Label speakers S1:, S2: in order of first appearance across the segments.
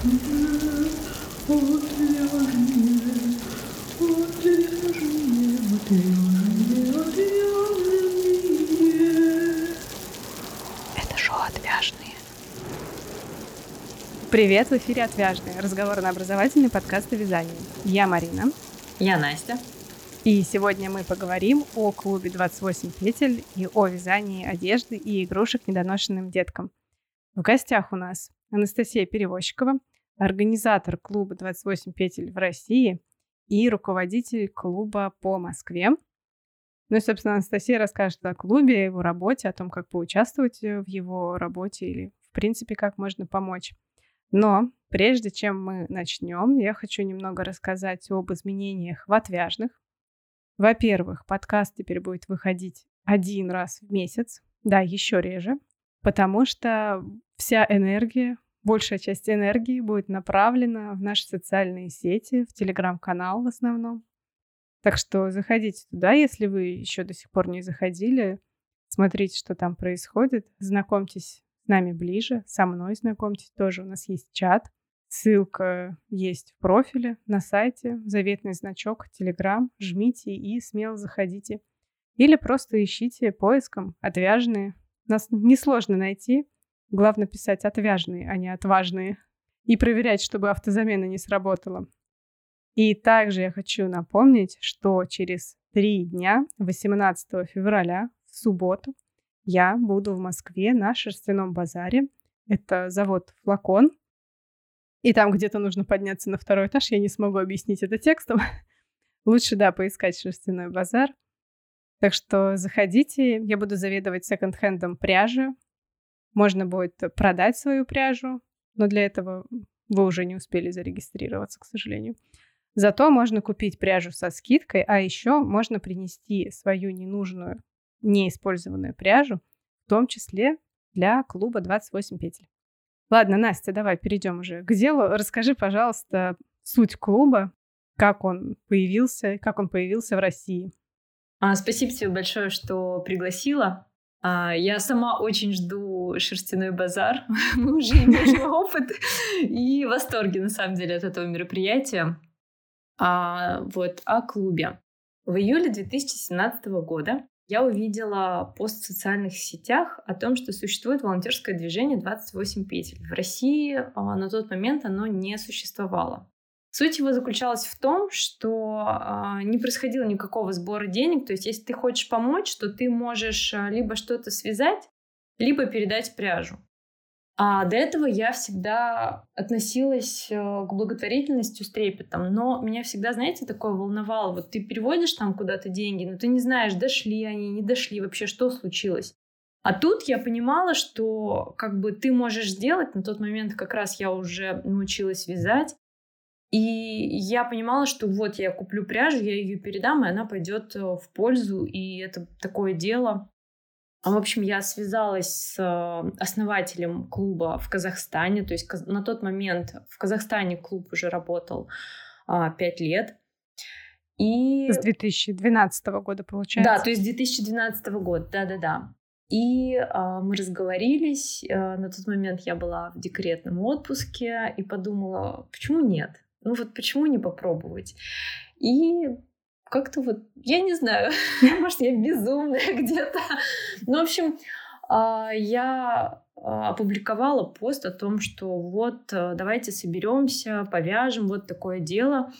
S1: Это шоу «Отвяжные». Привет, в эфире «Отвяжные» — разговорно-образовательный подкаст о вязании. Я Марина.
S2: Я Настя.
S1: И сегодня мы поговорим о клубе 28 петель и о вязании одежды и игрушек недоношенным деткам. В гостях у нас Анастасия Перевозчикова, организатор клуба 28 петель в России и руководитель клуба по Москве. Ну и, собственно, Анастасия расскажет о клубе, его работе, о том, как поучаствовать э, в его работе или, в принципе, как можно помочь. Но прежде чем мы начнем, я хочу немного рассказать об изменениях в отвяжных. Во-первых, подкаст теперь будет выходить один раз в месяц, да, еще реже, потому что вся энергия, большая часть энергии будет направлена в наши социальные сети, в телеграм-канал в основном. Так что заходите туда, если вы еще до сих пор не заходили, смотрите, что там происходит, знакомьтесь с нами ближе, со мной знакомьтесь тоже. У нас есть чат, ссылка есть в профиле на сайте, заветный значок, телеграм, жмите и смело заходите. Или просто ищите поиском «Отвяжные». Нас несложно найти. Главное писать «Отвяжные», а не «Отважные». И проверять, чтобы автозамена не сработала. И также я хочу напомнить, что через три дня, 18 февраля, в субботу, я буду в Москве на шерстяном базаре. Это завод «Флакон». И там где-то нужно подняться на второй этаж. Я не смогу объяснить это текстом. Лучше, да, поискать шерстяной базар. Так что заходите. Я буду заведовать секонд-хендом пряжи. Можно будет продать свою пряжу, но для этого вы уже не успели зарегистрироваться, к сожалению. Зато можно купить пряжу со скидкой, а еще можно принести свою ненужную, неиспользованную пряжу, в том числе для клуба 28 петель. Ладно, Настя, давай перейдем уже к делу. Расскажи, пожалуйста, суть клуба, как он появился, как он появился в России.
S2: А, спасибо тебе большое, что пригласила. А, я сама очень жду шерстяной базар. Мы уже имеем опыт и в восторге, на самом деле, от этого мероприятия а, вот, о клубе. В июле 2017 года я увидела пост в социальных сетях о том, что существует волонтерское движение 28 петель. В России а, на тот момент оно не существовало. Суть его заключалась в том, что а, не происходило никакого сбора денег. То есть, если ты хочешь помочь, то ты можешь а, либо что-то связать, либо передать пряжу. А до этого я всегда относилась э, к благотворительности с трепетом, но меня всегда, знаете, такое волновало. Вот ты переводишь там куда-то деньги, но ты не знаешь, дошли они, не дошли, вообще что случилось. А тут я понимала, что как бы ты можешь сделать, на тот момент как раз я уже научилась вязать, и я понимала, что вот я куплю пряжу, я ее передам, и она пойдет э, в пользу, и это такое дело, в общем, я связалась с э, основателем клуба в Казахстане. То есть на тот момент в Казахстане клуб уже работал а, пять лет.
S1: И... С 2012 года, получается.
S2: Да, то есть 2012 года, да-да-да. И э, мы разговорились. Э, на тот момент я была в декретном отпуске и подумала, почему нет? Ну вот почему не попробовать? И как-то вот, я не знаю, может, я безумная где-то. Ну, в общем, а, я а, опубликовала пост о том, что вот э, давайте соберемся, повяжем, вот такое дело.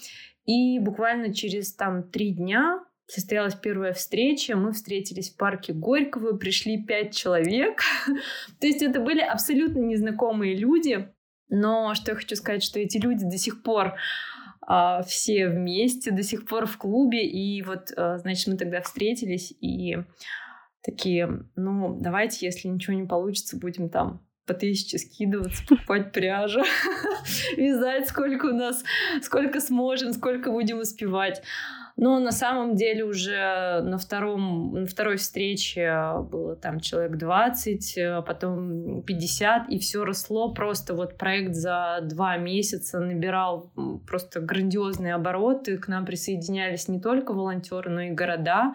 S2: И буквально через там три дня состоялась первая встреча, мы встретились в парке Горького, пришли пять человек. То есть это были абсолютно незнакомые люди, но что я хочу сказать, что эти люди до сих пор а, все вместе до сих пор в клубе. И вот, а, значит, мы тогда встретились и такие, ну, давайте, если ничего не получится, будем там по тысяче скидываться, покупать пряжу, вязать сколько у нас, сколько сможем, сколько будем успевать. Но на самом деле уже на, втором, на второй встрече было там человек 20, а потом 50, и все росло. Просто вот проект за два месяца набирал просто грандиозные обороты. К нам присоединялись не только волонтеры, но и города.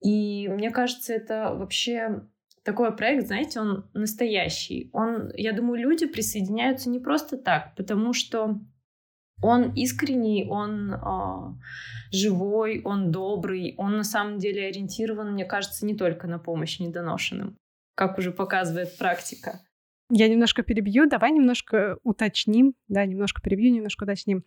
S2: И мне кажется, это вообще такой проект, знаете, он настоящий. Он, я думаю, люди присоединяются не просто так, потому что он искренний, он э, живой, он добрый, он на самом деле ориентирован, мне кажется, не только на помощь недоношенным, как уже показывает практика.
S1: Я немножко перебью, давай немножко уточним, да, немножко перебью, немножко уточним.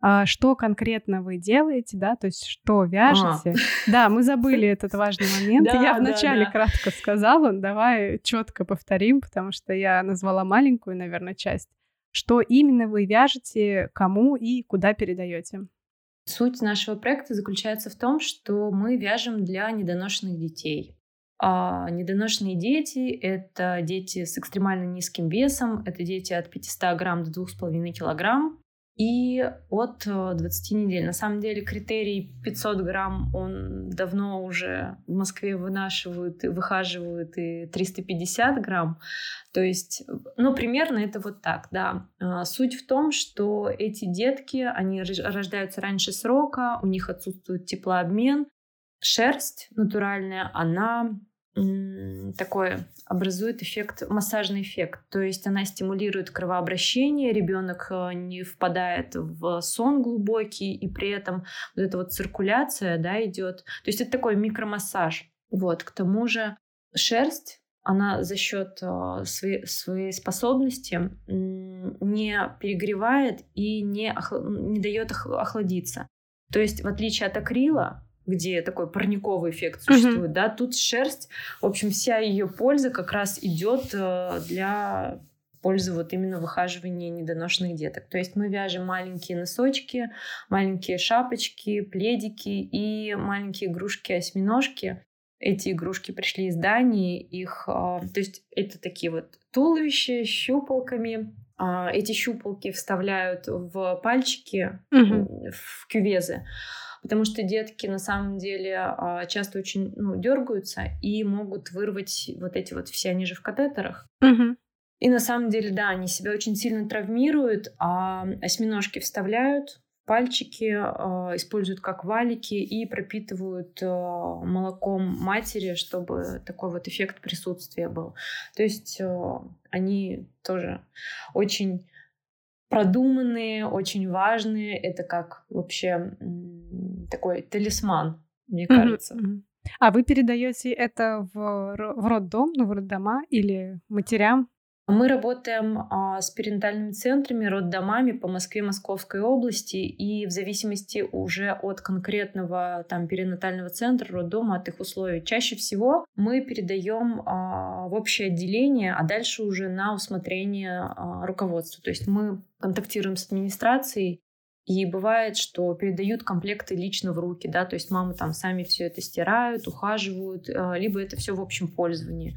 S1: А, что конкретно вы делаете, да, то есть что вяжете. А. Да, мы забыли этот важный момент. Да, я вначале да, да. кратко сказала, давай четко повторим, потому что я назвала маленькую, наверное, часть. Что именно вы вяжете, кому и куда передаете?
S2: Суть нашего проекта заключается в том, что мы вяжем для недоношенных детей. А недоношенные дети — это дети с экстремально низким весом, это дети от 500 грамм до 2,5 килограмм и от 20 э, недель. На самом деле критерий 500 грамм, он давно уже в Москве вынашивают, и выхаживают и 350 грамм. То есть, ну, примерно это вот так, да. А, суть в том, что эти детки, они рождаются раньше срока, у них отсутствует теплообмен, шерсть натуральная, она такое образует эффект, массажный эффект. То есть она стимулирует кровообращение, ребенок э, не впадает в сон глубокий, и при этом вот эта вот циркуляция да, идет. То есть это такой микромассаж. Вот, к тому же шерсть, она за счет э, своей, своей способности не перегревает и не, не дает охладиться. То есть, в отличие от акрила, где такой парниковый эффект существует, mm-hmm. да, тут шерсть, в общем, вся ее польза как раз идет э, для пользы вот именно выхаживания недоношенных деток. То есть мы вяжем маленькие носочки, маленькие шапочки, пледики и маленькие игрушки-осьминожки. Эти игрушки пришли из Дании, их, э, то есть это такие вот туловища с щупалками, а, эти щупалки вставляют в пальчики, mm-hmm. в кювезы потому что детки на самом деле а, часто очень ну, дергаются и могут вырвать вот эти вот все, они же в катетерах.
S1: Угу.
S2: И на самом деле, да, они себя очень сильно травмируют, а осьминожки вставляют пальчики, э, используют как валики и пропитывают э, молоком матери, чтобы такой вот эффект присутствия был. То есть э, они тоже очень продуманные, очень важные. Это как вообще такой талисман, мне кажется. Mm-hmm.
S1: А вы передаете это в, в роддом, ну, в роддома или матерям?
S2: Мы работаем а, с перинатальными центрами, роддомами по Москве, Московской области, и в зависимости уже от конкретного там перинатального центра, роддома, от их условий, чаще всего мы передаем а, в общее отделение, а дальше уже на усмотрение а, руководства. То есть мы контактируем с администрацией, и бывает, что передают комплекты лично в руки, да, то есть мамы там сами все это стирают, ухаживают, а, либо это все в общем пользовании.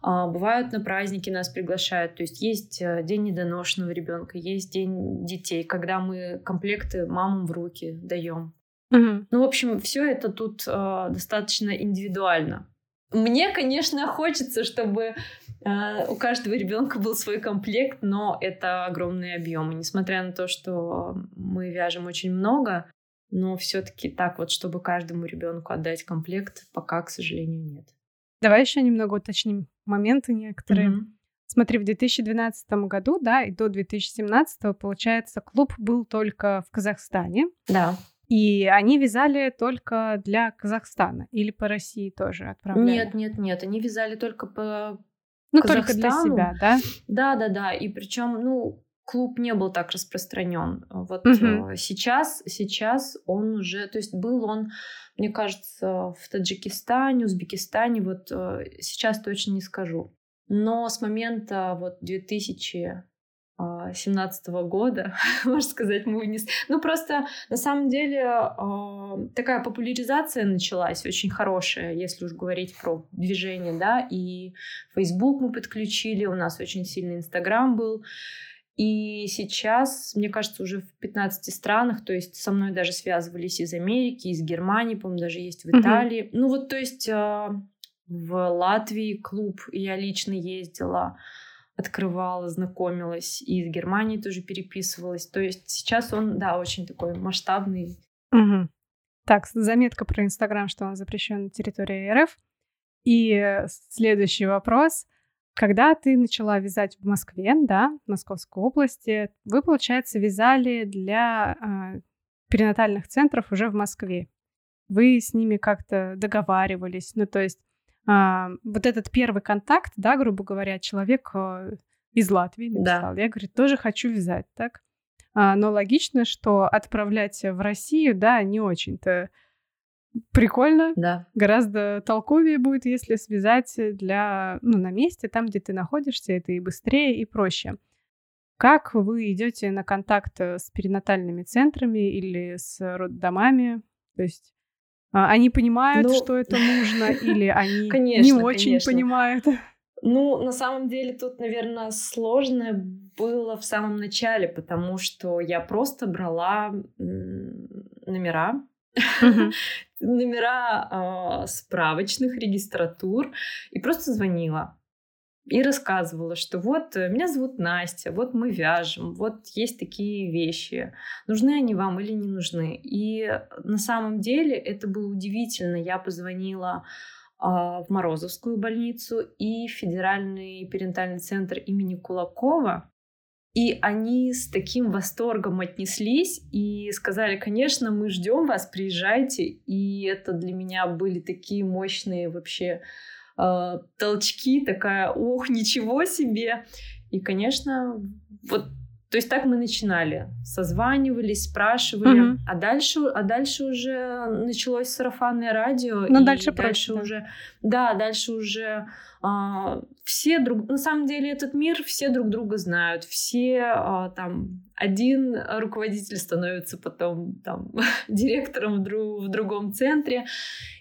S2: А, бывают на праздники нас приглашают, то есть есть э, день недоношенного ребенка, есть день детей, когда мы комплекты мамам в руки даем.
S1: Угу.
S2: Ну, в общем, все это тут э, достаточно индивидуально. Мне, конечно, хочется, чтобы э, у каждого ребенка был свой комплект, но это огромные объемы. Несмотря на то, что мы вяжем очень много, но все-таки так вот, чтобы каждому ребенку отдать комплект, пока, к сожалению, нет.
S1: Давай еще немного уточним моменты некоторые. Mm-hmm. Смотри, в 2012 году, да, и до 2017, получается, клуб был только в Казахстане.
S2: Да.
S1: И они вязали только для Казахстана или по России тоже отправляли?
S2: Нет, нет, нет, они вязали только по
S1: ну, Казахстану. только для себя, да?
S2: Да, да, да. И причем, ну, клуб не был так распространен. Вот угу. сейчас, сейчас он уже, то есть был он, мне кажется, в Таджикистане, Узбекистане, вот э, сейчас точно не скажу. Но с момента вот 2017 года, можно сказать, мы вынесли. Ну, просто на самом деле э, такая популяризация началась очень хорошая, если уж говорить про движение, да, и Facebook мы подключили, у нас очень сильный Инстаграм был. И сейчас, мне кажется, уже в 15 странах, то есть со мной даже связывались из Америки, из Германии, по-моему, даже есть в Италии. Ну вот, то есть а, в Латвии клуб я лично ездила, открывала, знакомилась, и из Германии тоже переписывалась. То есть сейчас он, да, очень такой масштабный.
S1: Угу. Так, заметка про Инстаграм, что он запрещен на территории РФ. И следующий вопрос. Когда ты начала вязать в Москве, да, в Московской области, вы, получается, вязали для э, перинатальных центров уже в Москве. Вы с ними как-то договаривались, ну, то есть э, вот этот первый контакт, да, грубо говоря, человек э, из Латвии написал, да. я, говорю, тоже хочу вязать, так? А, но логично, что отправлять в Россию, да, не очень-то прикольно.
S2: Да.
S1: Гораздо толковее будет, если связать для, ну, на месте, там, где ты находишься, это и быстрее, и проще. Как вы идете на контакт э, с перинатальными центрами или с роддомами? То есть а, они понимают, ну, что это нужно, или они конечно, не очень конечно. понимают?
S2: Ну, на самом деле тут, наверное, сложное было в самом начале, потому что я просто брала номера номера э, справочных регистратур и просто звонила и рассказывала, что вот э, меня зовут Настя, вот мы вяжем, вот есть такие вещи, нужны они вам или не нужны. И на самом деле это было удивительно. Я позвонила а, в Морозовскую больницу и Федеральный перинатальный центр имени Кулакова, и они с таким восторгом отнеслись и сказали, конечно, мы ждем вас, приезжайте. И это для меня были такие мощные вообще э, толчки, такая, ох, ничего себе. И, конечно, вот то есть так мы начинали, созванивались, спрашивали, угу. а дальше, а дальше уже началось сарафанное радио,
S1: ну, и дальше,
S2: дальше
S1: проще,
S2: уже, да, дальше уже а, все друг, на самом деле этот мир все друг друга знают, все а, там один руководитель становится потом там директором в, друг, в другом центре,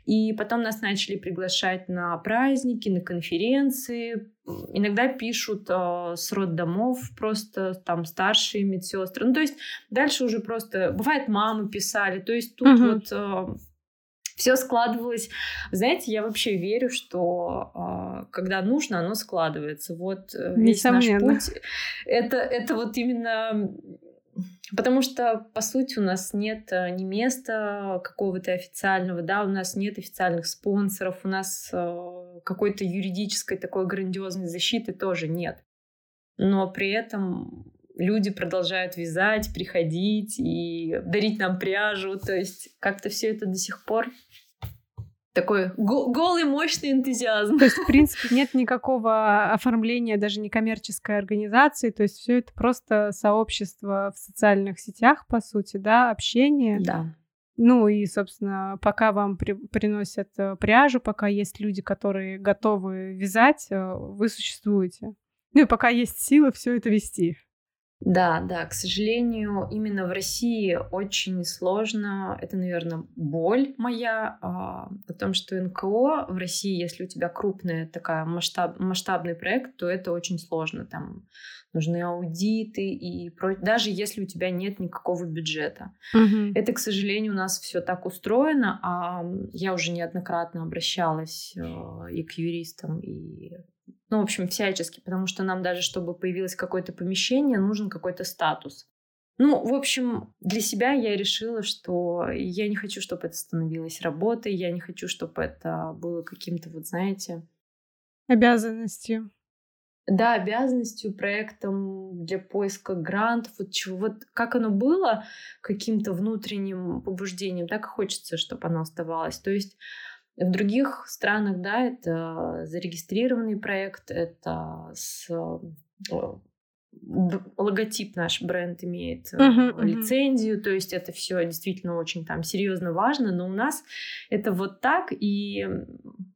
S2: и потом нас начали приглашать на праздники, на конференции, иногда пишут э, с роддомов просто там старшие медсестры, ну то есть дальше уже просто бывает мамы писали, то есть тут угу. вот э, все складывалось. Знаете, я вообще верю, что э, когда нужно, оно складывается. Вот э, весь наш путь. Это, это вот именно Потому что, по сути, у нас нет э, ни места какого-то официального, да, у нас нет официальных спонсоров, у нас э, какой-то юридической такой грандиозной защиты тоже нет. Но при этом люди продолжают вязать, приходить и дарить нам пряжу. То есть как-то все это до сих пор такой голый, мощный энтузиазм.
S1: То есть, в принципе, нет никакого оформления даже некоммерческой организации, то есть все это просто сообщество в социальных сетях, по сути, да, общение.
S2: Да.
S1: Ну и, собственно, пока вам при приносят э, пряжу, пока есть люди, которые готовы вязать, э, вы существуете. Ну и пока есть силы все это вести.
S2: Да, да, к сожалению, именно в России очень сложно. Это, наверное, боль моя а, о том, что НКО в России, если у тебя крупный такая масштаб, масштабный проект, то это очень сложно. Там нужны аудиты и про... даже если у тебя нет никакого бюджета.
S1: Угу.
S2: Это, к сожалению, у нас все так устроено. А я уже неоднократно обращалась э, и к юристам, и ну, в общем, всячески, потому что нам даже, чтобы появилось какое-то помещение, нужен какой-то статус. Ну, в общем, для себя я решила, что я не хочу, чтобы это становилось работой, я не хочу, чтобы это было каким-то, вот знаете...
S1: Обязанностью.
S2: Да, обязанностью, проектом для поиска грантов, вот чего, вот как оно было каким-то внутренним побуждением, так и хочется, чтобы оно оставалось. То есть в других странах, да, это зарегистрированный проект, это с логотип наш бренд имеет uh-huh, лицензию, uh-huh. то есть это все действительно очень там серьезно важно, но у нас это вот так, и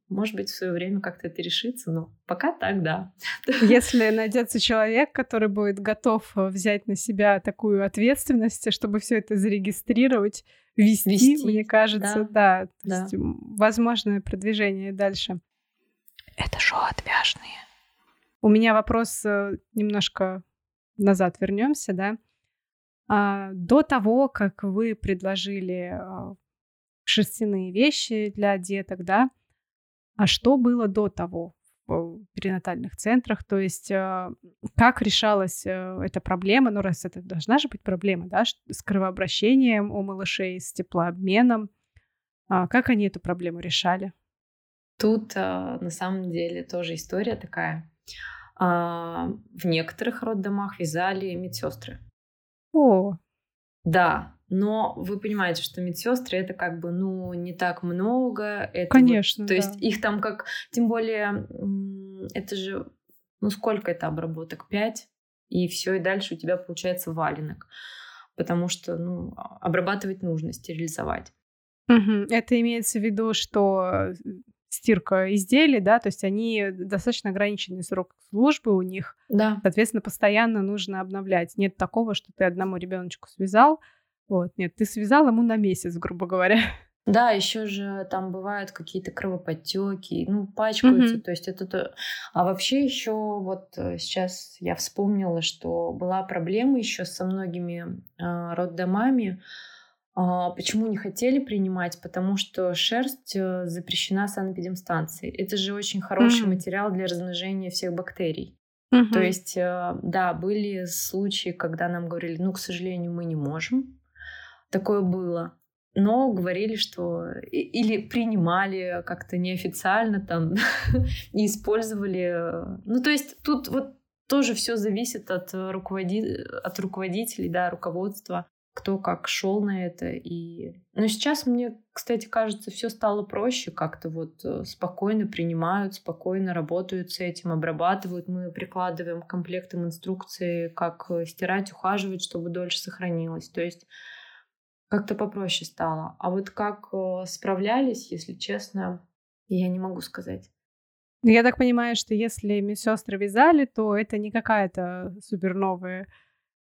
S2: может быть в свое время как-то это решится, но пока так, да.
S1: Если найдется человек, который будет готов э, взять на себя такую ответственность, чтобы все это зарегистрировать, вести, вести мне кажется, да, да, да. Есть, возможное продвижение дальше.
S2: Это шоу отвяжные.
S1: У меня вопрос э, немножко назад вернемся, да. А, до того, как вы предложили а, шерстяные вещи для деток, да, а что было до того? В перинатальных центрах, то есть э, как решалась э, эта проблема, ну раз это должна же быть проблема, да, с кровообращением у малышей, с теплообменом, а как они эту проблему решали?
S2: Тут а, на самом деле тоже история такая. А, в некоторых роддомах вязали медсестры.
S1: О.
S2: Да, но вы понимаете, что медсестры это как бы, ну, не так много. Это
S1: Конечно.
S2: Вот, то
S1: да.
S2: есть их там как, тем более, это же, ну, сколько это обработок? Пять? И все, и дальше у тебя получается валенок. Потому что, ну, а, обрабатывать нужно, стерилизовать.
S1: Угу. Это имеется в виду, что стирка изделий, да, то есть они достаточно ограниченный срок службы у них.
S2: Да.
S1: Соответственно, постоянно нужно обновлять. Нет такого, что ты одному ребеночку связал, вот, нет, ты связал ему на месяц, грубо говоря.
S2: Да, еще же там бывают какие-то кровоподтеки, ну, пачкаются, mm-hmm. то есть это то. А вообще еще вот э, сейчас я вспомнила, что была проблема еще со многими э, роддомами, а, почему не хотели принимать? Потому что шерсть э, запрещена санэпидемстанцией. Это же очень хороший mm-hmm. материал для размножения всех бактерий. Mm-hmm. То есть, э, да, были случаи, когда нам говорили, ну, к сожалению, мы не можем. Такое было. Но говорили, что или принимали как-то неофициально там и использовали. Ну, то есть тут вот тоже все зависит от, руководи... от руководителей, да, руководства кто как шел на это. И... Но сейчас мне, кстати, кажется, все стало проще, как-то вот э, спокойно принимают, спокойно работают с этим, обрабатывают. Мы прикладываем к комплектам инструкции, как э, стирать, ухаживать, чтобы дольше сохранилось. То есть как-то попроще стало. А вот как э, справлялись, если честно, я не могу сказать.
S1: Я так понимаю, что если медсестры вязали, то это не какая-то суперновая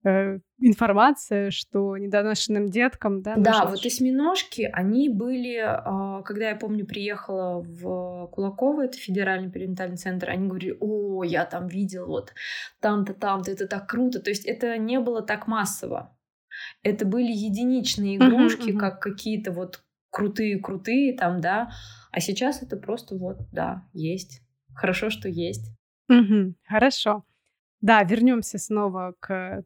S1: Э, информация, что недоношенным деткам, да?
S2: Да, вот осьминожки, они были, а, когда я помню, приехала в Кулаково, это федеральный перинатальный центр, они говорили, о, я там видел вот там-то, там-то, это так круто. То есть это не было так массово. Это были единичные игрушки, uh-huh, uh-huh. как какие-то вот крутые-крутые там, да. А сейчас это просто вот, да, есть. Хорошо, что есть.
S1: Угу, хорошо. Да, вернемся снова к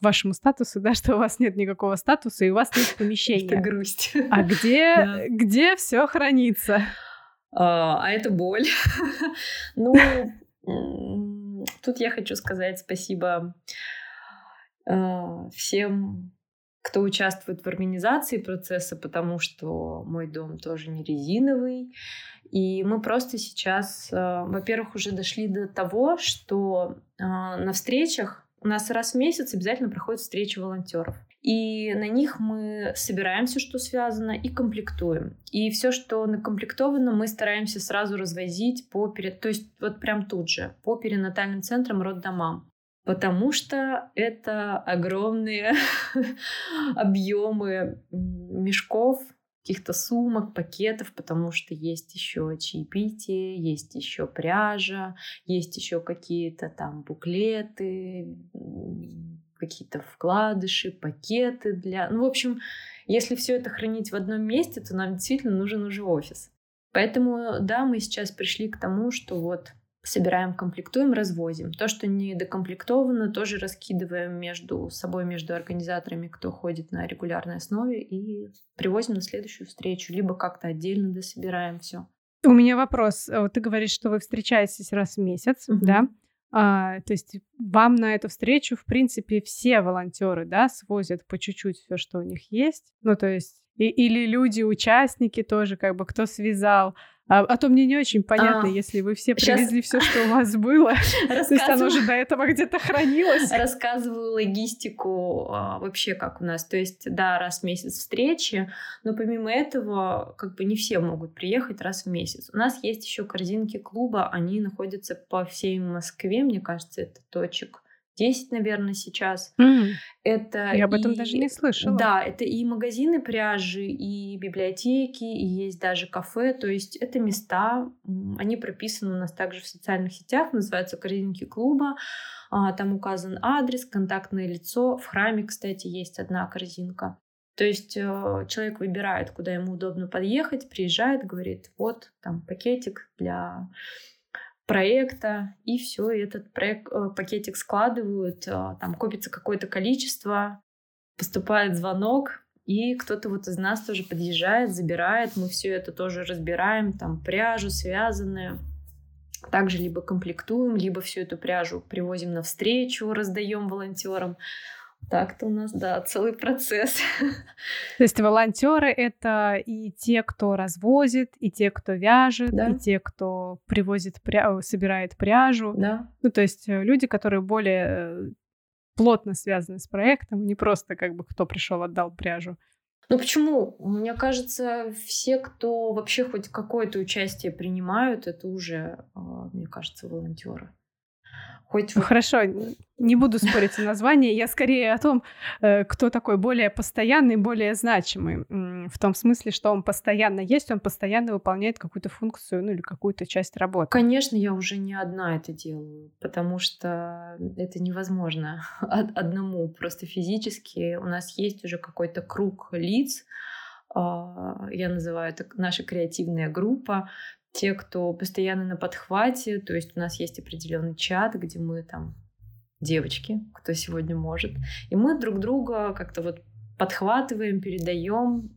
S1: вашему статусу, да, что у вас нет никакого статуса и у вас нет помещения.
S2: Это грусть.
S1: А где, где все хранится?
S2: А, а это боль. ну, тут я хочу сказать спасибо всем, кто участвует в организации процесса, потому что мой дом тоже не резиновый. И мы просто сейчас, а, во-первых, уже дошли до того, что на встречах у нас раз в месяц обязательно проходит встреча волонтеров. И на них мы собираем все, что связано, и комплектуем. И все, что накомплектовано, мы стараемся сразу развозить по перед... То есть вот прям тут же, по перинатальным центрам, роддомам. Потому что это огромные объемы мешков, каких-то сумок, пакетов, потому что есть еще чаепитие, есть еще пряжа, есть еще какие-то там буклеты, какие-то вкладыши, пакеты для... Ну, в общем, если все это хранить в одном месте, то нам действительно нужен уже офис. Поэтому, да, мы сейчас пришли к тому, что вот собираем, комплектуем, развозим. То, что не докомплектовано, тоже раскидываем между собой, между организаторами, кто ходит на регулярной основе, и привозим на следующую встречу, либо как-то отдельно дособираем все.
S1: У меня вопрос. Ты говоришь, что вы встречаетесь раз в месяц, uh-huh. да? А, то есть вам на эту встречу, в принципе, все волонтеры, да, свозят по чуть-чуть все, что у них есть. Ну, то есть и, или люди, участники тоже, как бы кто связал. А, а то мне не очень понятно, а, если вы все привезли сейчас... все, что у вас было. То есть оно же до этого где-то хранилось.
S2: Рассказываю логистику а, вообще как у нас. То есть, да, раз в месяц встречи, но помимо этого, как бы не все могут приехать раз в месяц. У нас есть еще корзинки клуба, они находятся по всей Москве, мне кажется, это точек 10, наверное, сейчас.
S1: Mm. Это Я об этом и, даже не слышала.
S2: Да, это и магазины пряжи, и библиотеки, и есть даже кафе. То есть это места, они прописаны у нас также в социальных сетях, называются корзинки клуба. А, там указан адрес, контактное лицо. В храме, кстати, есть одна корзинка. То есть э, человек выбирает, куда ему удобно подъехать, приезжает, говорит, вот там пакетик для проекта, и все, этот проект, э, пакетик складывают, э, там копится какое-то количество, поступает звонок, и кто-то вот из нас тоже подъезжает, забирает, мы все это тоже разбираем, там пряжу связанную, также либо комплектуем, либо всю эту пряжу привозим на встречу, раздаем волонтерам. Так-то у нас, да, целый процесс.
S1: То есть волонтеры это и те, кто развозит, и те, кто вяжет, да. и те, кто привозит пря... собирает пряжу.
S2: Да.
S1: Ну, то есть э, люди, которые более э, плотно связаны с проектом, не просто как бы кто пришел отдал пряжу.
S2: Ну почему? Мне кажется, все, кто вообще хоть какое-то участие принимают, это уже, а, мне кажется, волонтеры.
S1: Хоть... Ну, хорошо, не буду спорить о названии. Я скорее о том, э, кто такой более постоянный, более значимый. В том смысле, что он постоянно есть, он постоянно выполняет какую-то функцию, ну или какую-то часть работы.
S2: Конечно, я уже не одна это делаю, потому что это невозможно одному просто физически. У нас есть уже какой-то круг лиц, а, я называю это наша креативная группа, те, кто постоянно на подхвате, то есть у нас есть определенный чат, где мы там девочки, кто сегодня может, и мы друг друга как-то вот подхватываем, передаем,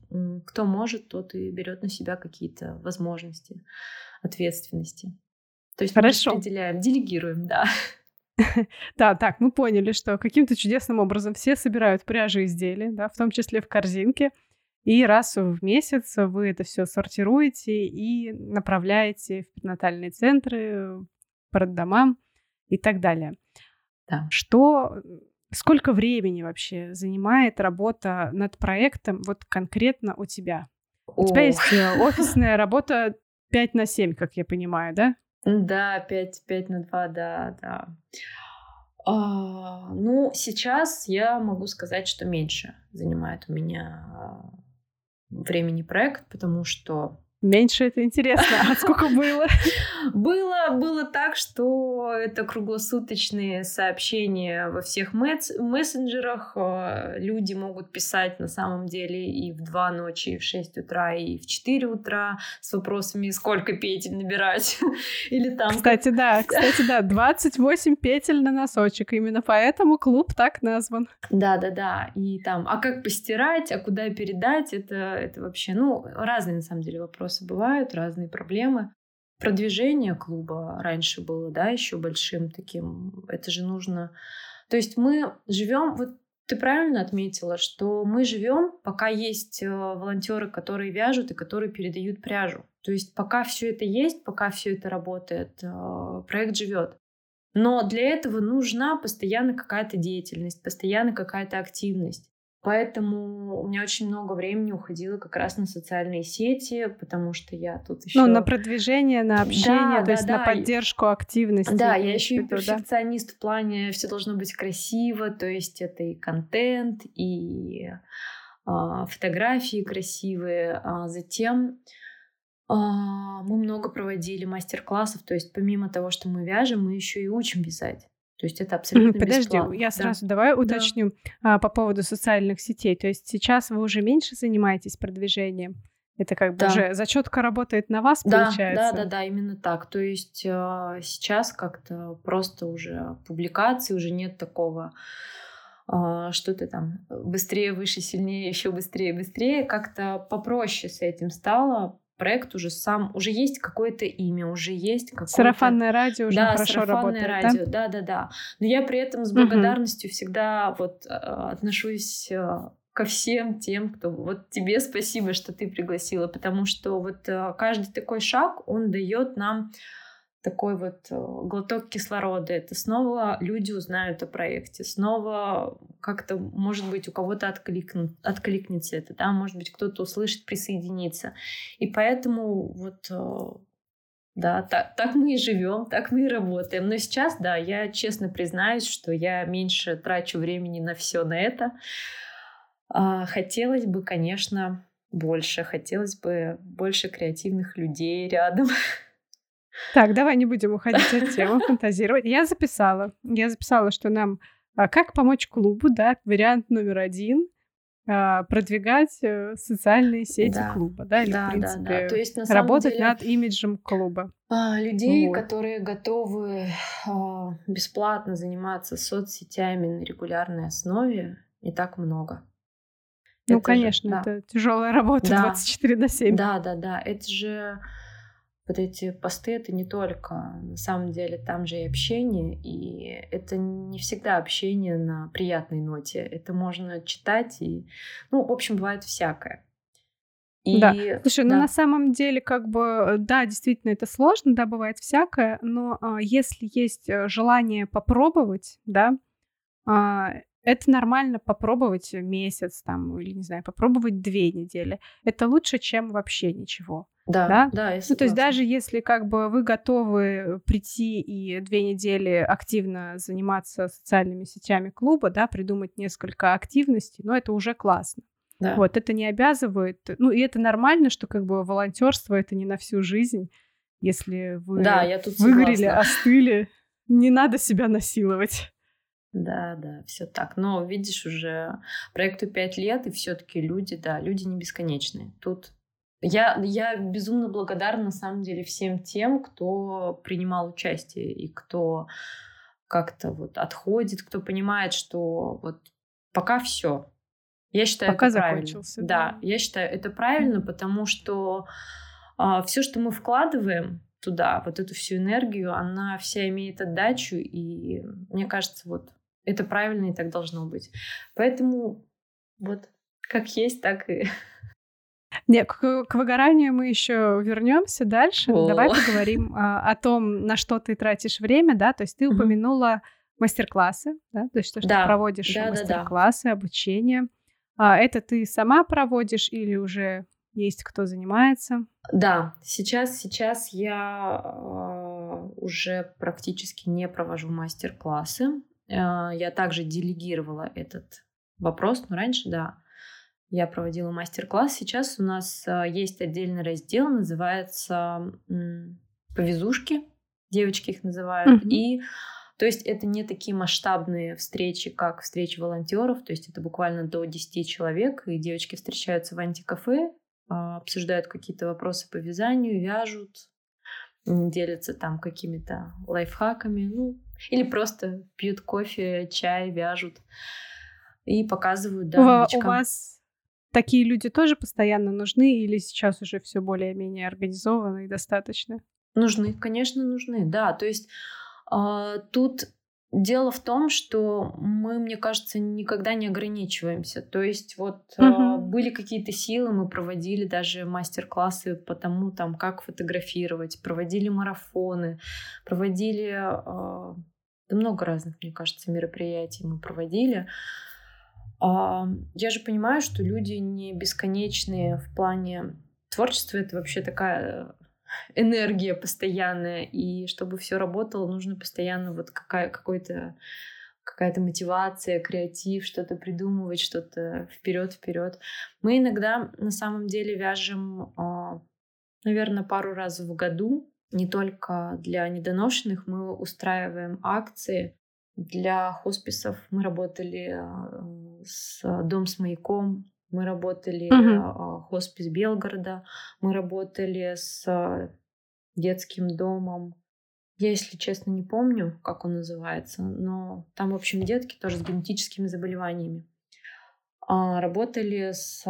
S2: кто может, тот и берет на себя какие-то возможности, ответственности. То есть Хорошо. мы распределяем, делегируем, да.
S1: Да, так, мы поняли, что каким-то чудесным образом все собирают пряжи изделия, да, в том числе в корзинке, и раз в месяц вы это все сортируете и направляете в перинатальные центры, по роддомам и так далее.
S2: Да.
S1: Что, сколько времени вообще занимает работа над проектом вот конкретно у тебя? О. У тебя есть э, офисная работа 5 на 7, как я понимаю, да?
S2: Да, 5, 5 на 2, да, да. А, ну, сейчас я могу сказать, что меньше занимает у меня времени проект, потому что
S1: Меньше это интересно. А сколько было?
S2: Было, было так, что это круглосуточные сообщения во всех мессенджерах. Э, люди могут писать на самом деле и в 2 ночи, и в 6 утра, и в 4 утра с вопросами, сколько петель набирать. Или там...
S1: Кстати, да, кстати, да, 28 петель на носочек. Именно поэтому клуб так назван.
S2: Да-да-да. И там, а как постирать, а куда передать, это, это вообще, ну, разные на самом деле вопросы вопросы бывают, разные проблемы. Продвижение клуба раньше было, да, еще большим таким. Это же нужно. То есть мы живем, вот ты правильно отметила, что мы живем, пока есть э, волонтеры, которые вяжут и которые передают пряжу. То есть пока все это есть, пока все это работает, э, проект живет. Но для этого нужна постоянно какая-то деятельность, постоянно какая-то активность. Поэтому у меня очень много времени уходило как раз на социальные сети, потому что я тут еще...
S1: Ну, на продвижение, на общение, да, то да, есть да. на поддержку активности.
S2: Да, я еще и перфекционист да? в плане все должно быть красиво, то есть это и контент, и а, фотографии красивые. А затем а, мы много проводили мастер-классов, то есть помимо того, что мы вяжем, мы еще и учим вязать. То есть это абсолютно
S1: Подожди,
S2: бесплатно.
S1: я сразу да. давай уточню да. а, по поводу социальных сетей. То есть сейчас вы уже меньше занимаетесь продвижением? Это как бы да. уже зачетка работает на вас,
S2: да,
S1: получается?
S2: Да, да, да, именно так. То есть э, сейчас как-то просто уже публикации, уже нет такого, э, что ты там быстрее, выше, сильнее, еще быстрее, быстрее. Как-то попроще с этим стало, проект уже сам, уже есть какое-то имя, уже есть какое-то...
S1: Сарафанное радио уже
S2: да,
S1: хорошо
S2: сарафанное
S1: работает,
S2: радио, да? да, да, да. Но я при этом с благодарностью угу. всегда вот а, отношусь а, ко всем тем, кто вот тебе спасибо, что ты пригласила, потому что вот а, каждый такой шаг, он дает нам такой вот э, глоток кислорода. Это снова люди узнают о проекте, снова как-то, может быть, у кого-то откликнут, откликнется это, да, может быть, кто-то услышит, присоединится. И поэтому вот э, да, так, так мы и живем, так мы и работаем. Но сейчас, да, я честно признаюсь, что я меньше трачу времени на все на это. А, хотелось бы, конечно, больше. Хотелось бы больше креативных людей рядом.
S1: Так, давай не будем уходить от темы, фантазировать. Я записала. Я записала, что нам а, как помочь клубу, да, вариант номер один а, продвигать э, социальные сети да. клуба, да, или да, в принципе да, да. То есть, на работать деле, над имиджем клуба.
S2: А, людей, вот. которые готовы бесплатно заниматься соцсетями на регулярной основе, не так много.
S1: Ну, это конечно, же, да. это тяжелая работа да. 24 на 7.
S2: Да, да, да. Это же вот эти посты это не только, на самом деле, там же и общение, и это не всегда общение на приятной ноте. Это можно читать и, ну, в общем, бывает всякое.
S1: И, да. Слушай, ну, да. ну на самом деле, как бы, э, да, действительно, это сложно, да, бывает всякое, но а, если есть э, желание попробовать, да, а, это нормально попробовать месяц там, или, не знаю, попробовать две недели. Это лучше, чем вообще ничего.
S2: Да,
S1: да,
S2: да я
S1: Ну, то есть даже если как бы вы готовы прийти и две недели активно заниматься социальными сетями клуба, да, придумать несколько активностей, ну, это уже классно. Да. Вот, это не обязывает. Ну, и это нормально, что как бы волонтерство это не на всю жизнь. Если вы
S2: да, я тут
S1: выгорели, остыли, не надо себя насиловать.
S2: Да, да, все так. Но видишь, уже проекту пять лет, и все-таки люди, да, люди не бесконечные. Тут я, я безумно благодарна, на самом деле, всем тем, кто принимал участие и кто как-то вот отходит, кто понимает, что вот пока все. Я считаю,
S1: пока
S2: это. Правильно. Да. да, я считаю, это правильно, потому что а, все, что мы вкладываем туда, вот эту всю энергию, она вся имеет отдачу, и мне кажется, вот это правильно и так должно быть. Поэтому вот как есть, так и
S1: не, к, к выгоранию мы еще вернемся дальше. О. Давай поговорим а, о том, на что ты тратишь время, да. То есть ты упомянула мастер-классы, да, то есть то, что да. ты проводишь да, мастер-классы, да, да. обучение. А, это ты сама проводишь или уже есть кто занимается?
S2: Да, сейчас сейчас я э, уже практически не провожу мастер-классы. Э, я также делегировала этот вопрос, но раньше, да, я проводила мастер-класс. Сейчас у нас э, есть отдельный раздел, называется повезушки, девочки их называют, mm-hmm. и то есть это не такие масштабные встречи, как встречи волонтеров, то есть это буквально до 10 человек, и девочки встречаются в антикафе, а, обсуждают какие-то вопросы по вязанию, вяжут, делятся там какими-то лайфхаками, ну, или просто пьют кофе, чай, вяжут и показывают, да,
S1: у, у вас такие люди тоже постоянно нужны или сейчас уже все более-менее организовано и достаточно?
S2: Нужны, конечно, нужны, да. То есть э, тут дело в том, что мы, мне кажется, никогда не ограничиваемся. То есть вот угу. э, были какие-то силы, мы проводили даже мастер-классы по тому, там, как фотографировать, проводили марафоны, проводили э, много разных, мне кажется, мероприятий мы проводили. А, я же понимаю, что люди не бесконечные в плане творчества. Это вообще такая энергия постоянная. И чтобы все работало, нужно постоянно вот какая, какой-то какая-то мотивация, креатив, что-то придумывать, что-то вперед-вперед. Мы иногда на самом деле вяжем, а, наверное, пару раз в году. Не только для недоношенных мы устраиваем акции для хосписов. Мы работали а, с Дом с маяком, мы работали угу. хоспис Белгорода, мы работали с детским домом. Я, если честно, не помню, как он называется, но там, в общем, детки тоже с генетическими заболеваниями. А, работали с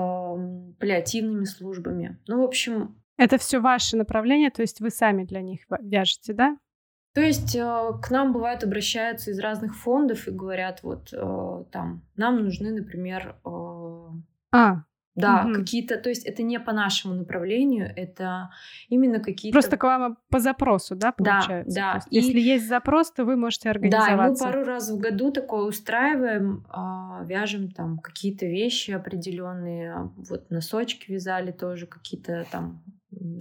S2: паллиативными службами. Ну, в общем...
S1: Это все ваши направления, то есть вы сами для них вяжете, да?
S2: То есть э, к нам бывают обращаются из разных фондов и говорят, вот э, там, нам нужны, например,
S1: э, а,
S2: да, угу. какие-то, то есть это не по нашему направлению, это именно какие-то...
S1: Просто к вам по запросу, да, получается?
S2: Да, да.
S1: И... Если есть запрос, то вы можете организоваться.
S2: Да, мы пару раз в году такое устраиваем, э, вяжем там какие-то вещи определенные, вот носочки вязали тоже, какие-то там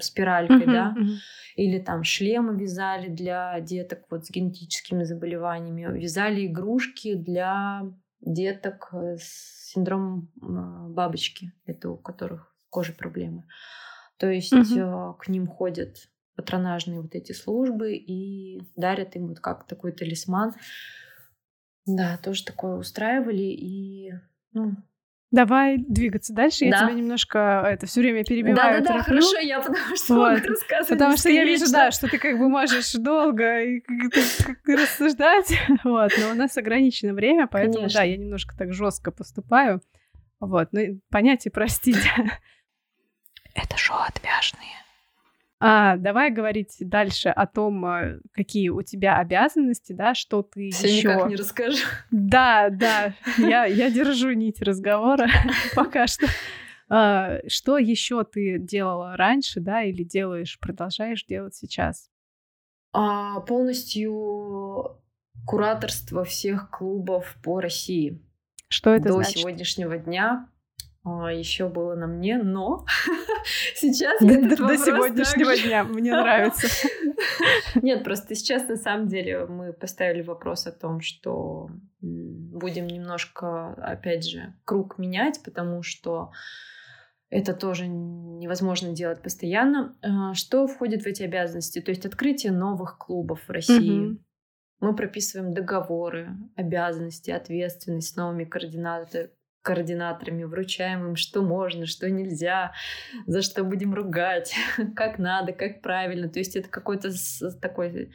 S2: спиралькой, uh-huh, да, uh-huh. или там шлемы вязали для деток вот с генетическими заболеваниями, вязали игрушки для деток с синдромом бабочки, это у которых кожи проблемы. То есть uh-huh. к ним ходят патронажные вот эти службы и дарят им вот как такой талисман. Да, тоже такое устраивали и ну,
S1: Давай двигаться дальше. Я да. тебя немножко это все время перебиваю.
S2: Да, да, да, хорошо, я потому что вот. рассказывать.
S1: Потому что я вижу, да, что ты как бы можешь долго и рассуждать. Вот, но у нас ограничено время, поэтому Конечно. да, я немножко так жестко поступаю. Вот, ну, понять и простить.
S2: Это шоу отвяжные.
S1: А, давай говорить дальше о том, э, какие у тебя обязанности, да, что ты
S2: Все
S1: еще...
S2: никак не расскажу.
S1: Да, да, я, я держу нить разговора пока что. А, что еще ты делала раньше, да, или делаешь, продолжаешь делать сейчас?
S2: А, полностью кураторство всех клубов по России.
S1: Что это
S2: До
S1: значит?
S2: сегодняшнего дня еще было на мне, но сейчас
S1: До,
S2: я этот
S1: до- сегодняшнего дня мне нравится.
S2: Нет, просто сейчас на самом деле мы поставили вопрос о том, что будем немножко, опять же, круг менять, потому что это тоже невозможно делать постоянно. А, Что входит в эти обязанности? То есть открытие новых клубов в России. Мы прописываем договоры, обязанности, ответственность с новыми координаты- координаторами, вручаем им, что можно, что нельзя, за что будем ругать, как надо, как правильно. То есть это какой-то такой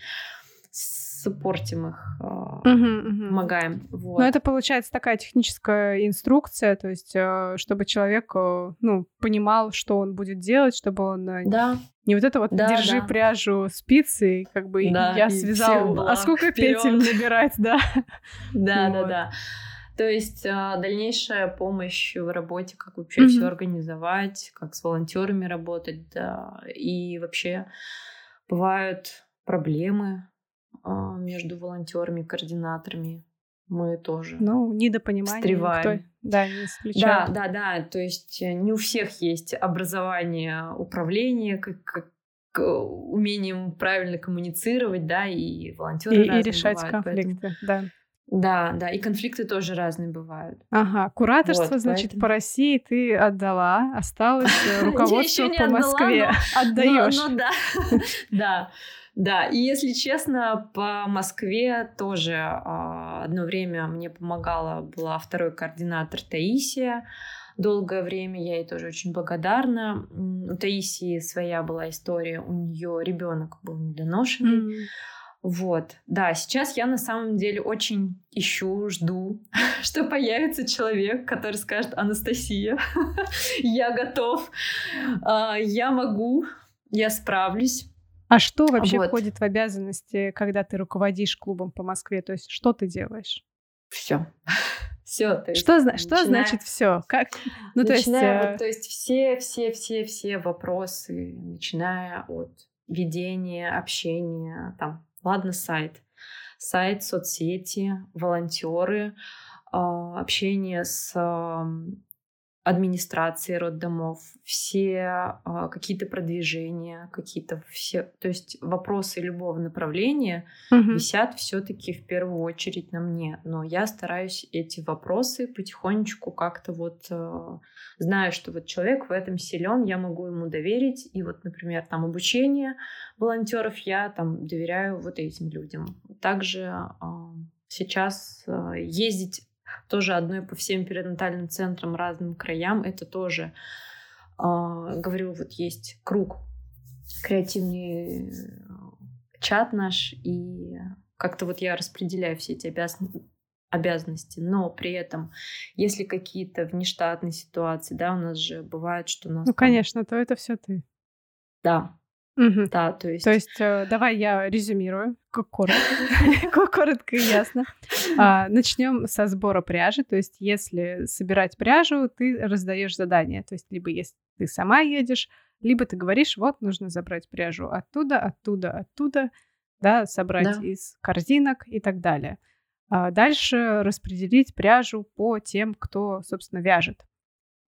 S2: суппортим их, а,
S1: мгм.
S2: помогаем. Вот.
S1: Ну, это получается такая техническая инструкция, то есть, э, чтобы человек, э, ну, понимал, что он будет делать, чтобы он
S2: Да,
S1: не вот это вот
S2: Да,
S1: держи
S2: да.
S1: пряжу спицы, как бы
S2: Да,
S1: я связал, а сколько
S2: вперёд.
S1: петель набирать, да?
S2: да, да, да. То есть а, дальнейшая помощь в работе, как вообще все
S1: Мгм.
S2: организовать, как с волонтерами работать, да, и вообще бывают проблемы а, между волонтерами, координаторами. Мы тоже.
S1: Ну, недопонимание.
S2: Встреваем.
S1: никто, да, не
S2: Да,
S1: исключает.
S2: да, да. То есть э, не у всех есть образование управления, как, как умением правильно коммуницировать, да, и волонтеры
S1: И, и решать
S2: бывают, поэтому-
S1: конфликты, да.
S2: Да, да, и конфликты тоже разные бывают.
S1: Ага, кураторство,
S2: Вот,
S1: значит,
S2: поэтому-
S1: по России ты отдала, осталось э, руководство по Москве. Отдаешь.
S2: Ну, да, да, да. И если честно, по Москве тоже а, одно время мне помогала, была второй координатор Таисия. Долгое время я ей тоже очень благодарна. У Таисии своя была история, у нее ребенок был недоношенный. Вот, да, сейчас я на самом деле очень ищу, жду, что появится человек, который скажет, Анастасия, я готов, а, я могу, я справлюсь.
S1: А что вообще
S2: Вот.
S1: входит в обязанности, когда ты руководишь клубом по Москве? То есть что ты делаешь?
S2: Все. Все,
S1: Что, зна- что
S2: начиная-
S1: значит все? Как? Ну, то есть,
S2: начиная
S1: э,
S2: вот, то есть все, все, все, все вопросы, начиная от ведения, общения, там, ладно, сайт, сайт, соцсети, волонтеры, а, общение с ам, администрацией роддомов, все а, какие-то продвижения, какие-то все, то есть вопросы любого направления
S1: мгм.
S2: висят все-таки в первую очередь на мне. Но я стараюсь эти вопросы потихонечку как-то вот э, знаю, что вот человек в этом силен, я могу ему доверить. И вот, например, там обучение волонтеров я там доверяю вот этим людям. Также э, сейчас э, ездить тоже одной по всем перинатальным центрам, разным краям, это тоже, э, говорю, вот есть круг креативный э, чат наш, и как-то вот я распределяю все эти обязан- обязанности, но при этом, если какие-то внештатные ситуации, да, у нас же бывает, что у нас...
S1: Ну,
S2: там-
S1: конечно, то это все ты.
S2: Да,
S1: Мгм.
S2: да, то есть...
S1: То есть, э, давай я резюмирую, как коротко, Ко- коротко и ясно. Начнем со сбора пряжи. То есть, если собирать пряжу, ты раздаешь задание. То есть, либо если ты сама едешь, либо ты говоришь, вот, нужно забрать пряжу оттуда, оттуда, оттуда, да, собрать
S2: Да.
S1: из корзинок и так далее. А Дальше распределить пряжу по тем, кто, собственно, вяжет.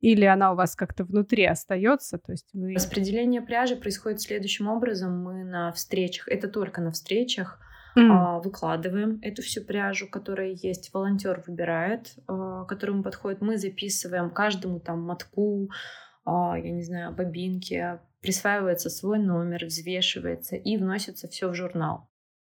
S1: Или она у вас как-то внутри остается, то есть вы...
S2: Распределение пряжи происходит следующим образом. Мы на встречах, это только на встречах, а, выкладываем эту всю пряжу, которая есть. Волонтер выбирает, а, которому подходит. Мы записываем каждому там мотку, а, я не знаю, бобинки. Присваивается свой номер, взвешивается и вносится все в журнал.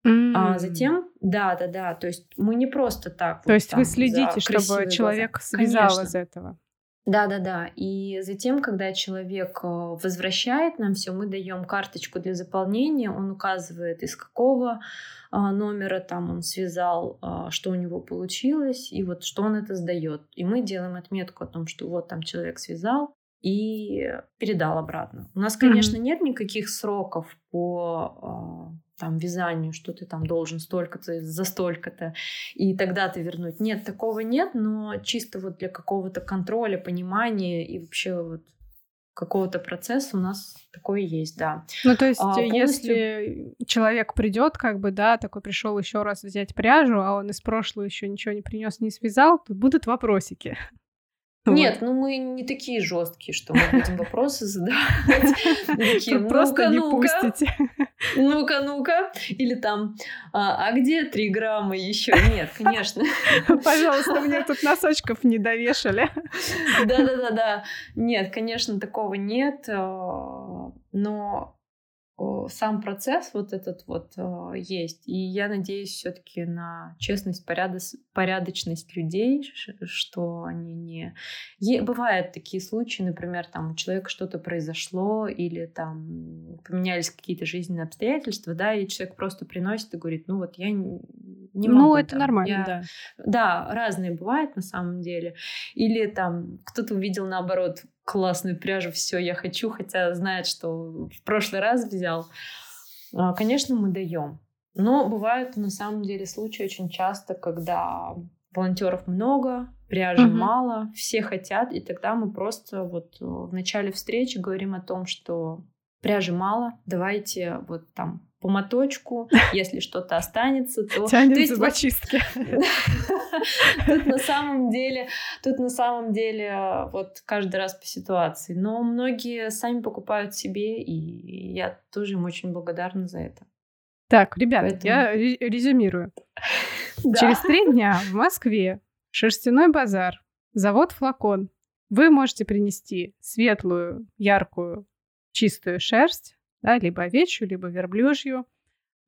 S2: А
S1: м.
S2: затем, да, да, да, то есть мы не просто так.
S1: То
S2: вот
S1: есть
S2: там
S1: вы следите, чтобы человек
S2: глаза.
S1: связал
S2: Конечно.
S1: из этого.
S2: Да, да, да. И затем, когда человек э, возвращает нам все, мы даем карточку для заполнения, он указывает, из какого а, номера там он связал, а, что у него получилось, и вот что он это сдает. И мы делаем отметку о том, что вот там человек связал, и передал обратно. У нас, конечно, mm-hmm. нет никаких сроков по там вязанию, что ты там должен столько-то за столько-то, и тогда ты вернуть. Нет, такого нет, но чисто вот для какого-то контроля, понимания и вообще вот какого-то процесса у нас такое есть, да.
S1: Ну, то есть, а, полностью... если человек придет, как бы, да, такой пришел еще раз взять пряжу, а он из прошлого еще ничего не принес, не связал, то будут вопросики.
S2: Нет, вот. ну мы не такие жесткие, что мы будем вопросы задавать. Такие,
S1: просто не пустите.
S2: Ну-ка, ну-ка. Или там, а, а где три грамма еще? Нет, конечно.
S1: Пожалуйста, мне тут носочков не довешали.
S2: Да-да-да-да. Нет, конечно, такого нет. А, но сам процесс вот этот вот э, есть. И я надеюсь все-таки на честность, порядоч, порядочность людей, что они не... Е... Бывают такие случаи, например, там у человека что-то произошло или там поменялись какие-то жизненные обстоятельства, да, и человек просто приносит и говорит, ну вот я не ну, могу.
S1: Ну, это
S2: там,
S1: нормально,
S2: я...
S1: да.
S2: Да, разные бывают на самом деле. Или там кто-то увидел наоборот классную пряжу, все, я хочу, хотя знает, что в прошлый раз взял. А, конечно, мы даем. Но бывают на самом деле случаи очень часто, когда волонтеров много, пряжи угу. мало, все хотят, и тогда мы просто вот э, в начале встречи говорим о том, что пряжи мало, давайте вот там по моточку, если что-то останется, то...
S1: Тянем то зубочистки.
S2: Тут на самом деле, тут на самом деле вот каждый раз по ситуации. Но многие сами покупают себе, и я тоже им очень благодарна за это.
S1: Так, ребят, Поэтому... я резюмирую. Через три дня в Москве шерстяной базар, завод «Флакон». Вы можете принести светлую, яркую, чистую шерсть, да, либо овечью, либо верблюжью.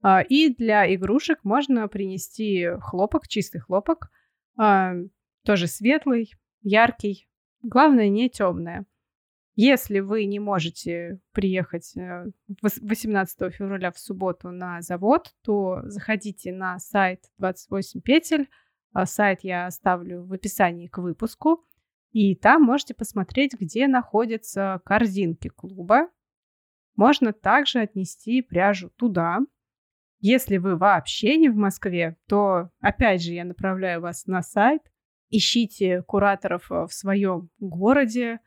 S1: А, и для игрушек можно принести хлопок, чистый хлопок, а, тоже светлый, яркий, главное не темное. Если вы не можете приехать 18 э, февраля в субботу на завод, то заходите на сайт 28 петель. А, сайт я оставлю в описании к выпуску. И там можете посмотреть, где находятся корзинки клуба. Можно также отнести пряжу туда. Если вы вообще не в Москве, то опять же я направляю вас на сайт. Ищите кураторов э, в своем городе.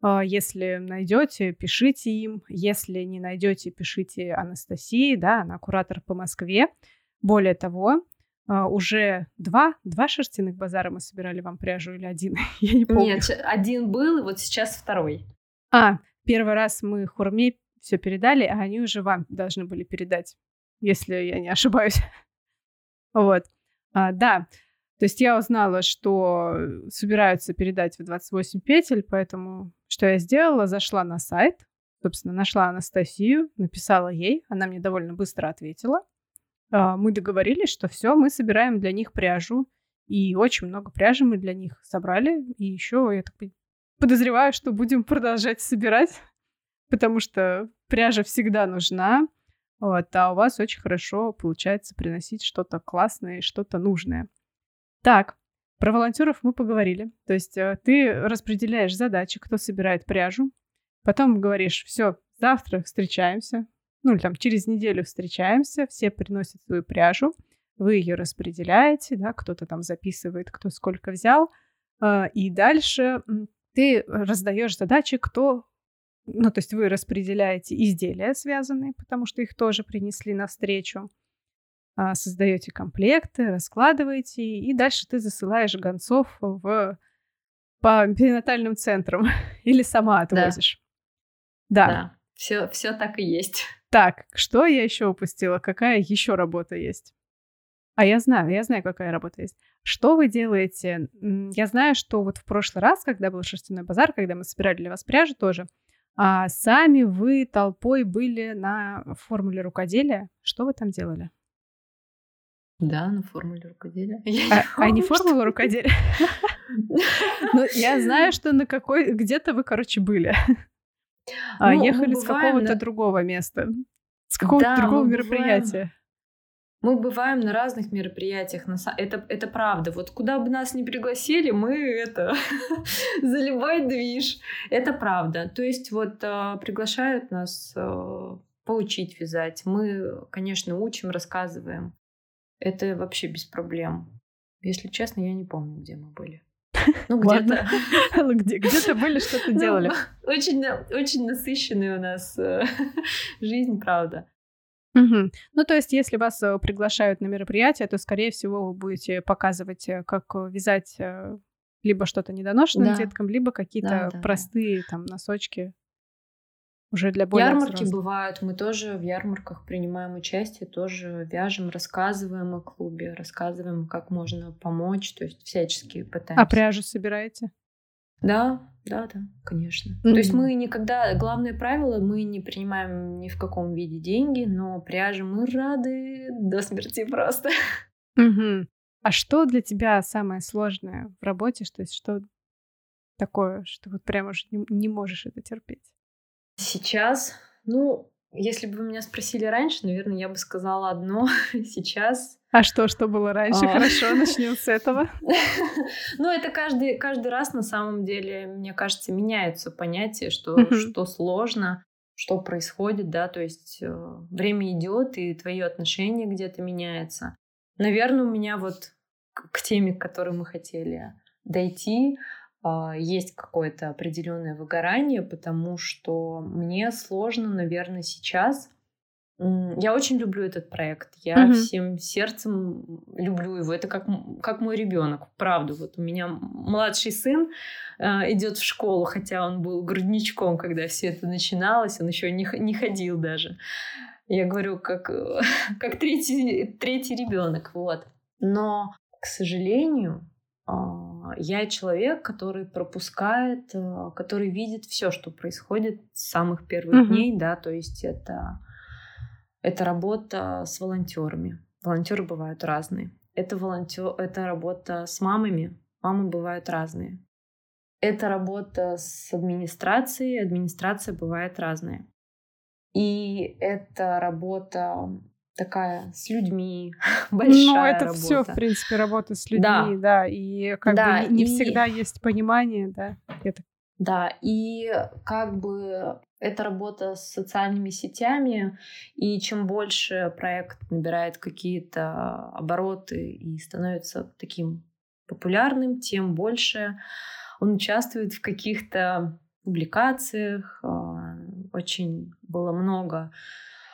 S1: А, если найдете, пишите им. Если не найдете, пишите Анастасии, да, она куратор по Москве. Более того, а, уже два, два шерстяных базара мы собирали вам пряжу или один? Я не помню.
S2: Нет, один был, и вот сейчас второй.
S1: А, первый раз мы хурме все передали, а они уже вам должны были передать, если я не ошибаюсь. вот. А, да, то есть я узнала, что собираются передать в 28 петель, поэтому что я сделала? Зашла на сайт, собственно, нашла Анастасию, написала ей, она мне довольно быстро ответила. А, мы договорились, что все, мы собираем для них пряжу, и очень много пряжи мы для них собрали, и еще я так подозреваю, что будем продолжать собирать потому что пряжа всегда нужна, вот, а у вас очень хорошо получается приносить что-то классное что-то нужное. Так, про волонтеров мы поговорили. То есть э, ты распределяешь задачи, кто собирает пряжу, потом говоришь, все, завтра встречаемся, ну или там через неделю встречаемся, все приносят свою пряжу, вы ее распределяете, да, кто-то там записывает, кто сколько взял, э, и дальше ты раздаешь задачи, кто ну, то есть вы распределяете изделия связанные, потому что их тоже принесли навстречу. А, создаете комплекты, раскладываете, и дальше ты засылаешь гонцов в по перинатальным центрам или сама отвозишь.
S2: Да. да. да. Все, все так и есть.
S1: Так, что я еще упустила? Какая еще работа есть? А я знаю, я знаю, какая работа есть. Что вы делаете? Я знаю, что вот в прошлый раз, когда был шерстяной базар, когда мы собирали для вас пряжу тоже, а сами вы толпой были на формуле рукоделия. Что вы там делали?
S2: Да, на формуле рукоделия.
S1: А, а не формула рукоделия? Ну, я знаю, что на какой... Где-то вы, короче, были. А ну, ехали с какого-то другого места. С какого-то другого мероприятия.
S2: Мы бываем на разных мероприятиях, это, это правда. Вот куда бы нас ни пригласили, мы это за любой движ. Это правда. То есть вот э, приглашают нас э, поучить вязать. Мы, конечно, учим, рассказываем. Это вообще без проблем. Если честно, я не помню, где мы были.
S1: Ну, где-то... Где, где-то были, что-то ну, делали.
S2: Очень, очень насыщенная у нас э, жизнь, правда.
S1: Угу. Ну, то есть, если вас э, приглашают на мероприятие, то, скорее всего, вы будете показывать, э, как э, вязать либо что-то недоношенным да. деткам, либо какие-то да, да, простые да. там носочки уже для более
S2: Ярмарки
S1: взрослых.
S2: бывают. Мы тоже в ярмарках принимаем участие, тоже вяжем, рассказываем о клубе, рассказываем, как можно помочь, то есть всячески пытаемся.
S1: А пряжу собираете?
S2: Да, да, да, конечно. Mm-hmm. То есть мы никогда, главное правило, мы не принимаем ни в каком виде деньги, но пряжи мы рады до смерти просто.
S1: Mm-hmm. А что для тебя самое сложное в работе? Что есть что такое, что вот прямо уже не, не можешь это терпеть?
S2: Сейчас, ну, если бы вы меня спросили раньше, наверное, я бы сказала одно. Сейчас
S1: а что, что было раньше? А... Хорошо, начнем с этого.
S2: Ну, это каждый, каждый раз на самом деле, мне кажется, меняются понятия, что, что сложно, что происходит, да, то есть э, время идет, и твое отношение где-то меняется. Наверное, у меня вот к теме, к которой мы хотели дойти, а, есть какое-то определенное выгорание, потому что мне сложно, наверное, сейчас я очень люблю этот проект. Я угу. всем сердцем люблю его. Это как, как мой ребенок, правда. Вот у меня младший сын э, идет в школу, хотя он был грудничком, когда все это начиналось. Он еще не, не ходил даже. Я говорю, как, как третий, третий ребенок. Вот. Но, к сожалению, э, я человек, который пропускает, э, который видит все, что происходит с самых первых угу. дней, да, то есть это это работа с волонтерами. Волонтеры бывают разные. Это, волонтер, это работа с мамами. Мамы бывают разные. Это работа с администрацией. Администрация бывает разная. И это работа такая с людьми, большая Ну, это работа.
S1: все, в принципе, работа с людьми, да, да и как да, бы не, не и... всегда есть понимание, да. Это...
S2: Да, и как бы это работа с социальными сетями, и чем больше проект набирает какие-то обороты и становится таким популярным, тем больше он участвует в каких-то публикациях. А, очень было много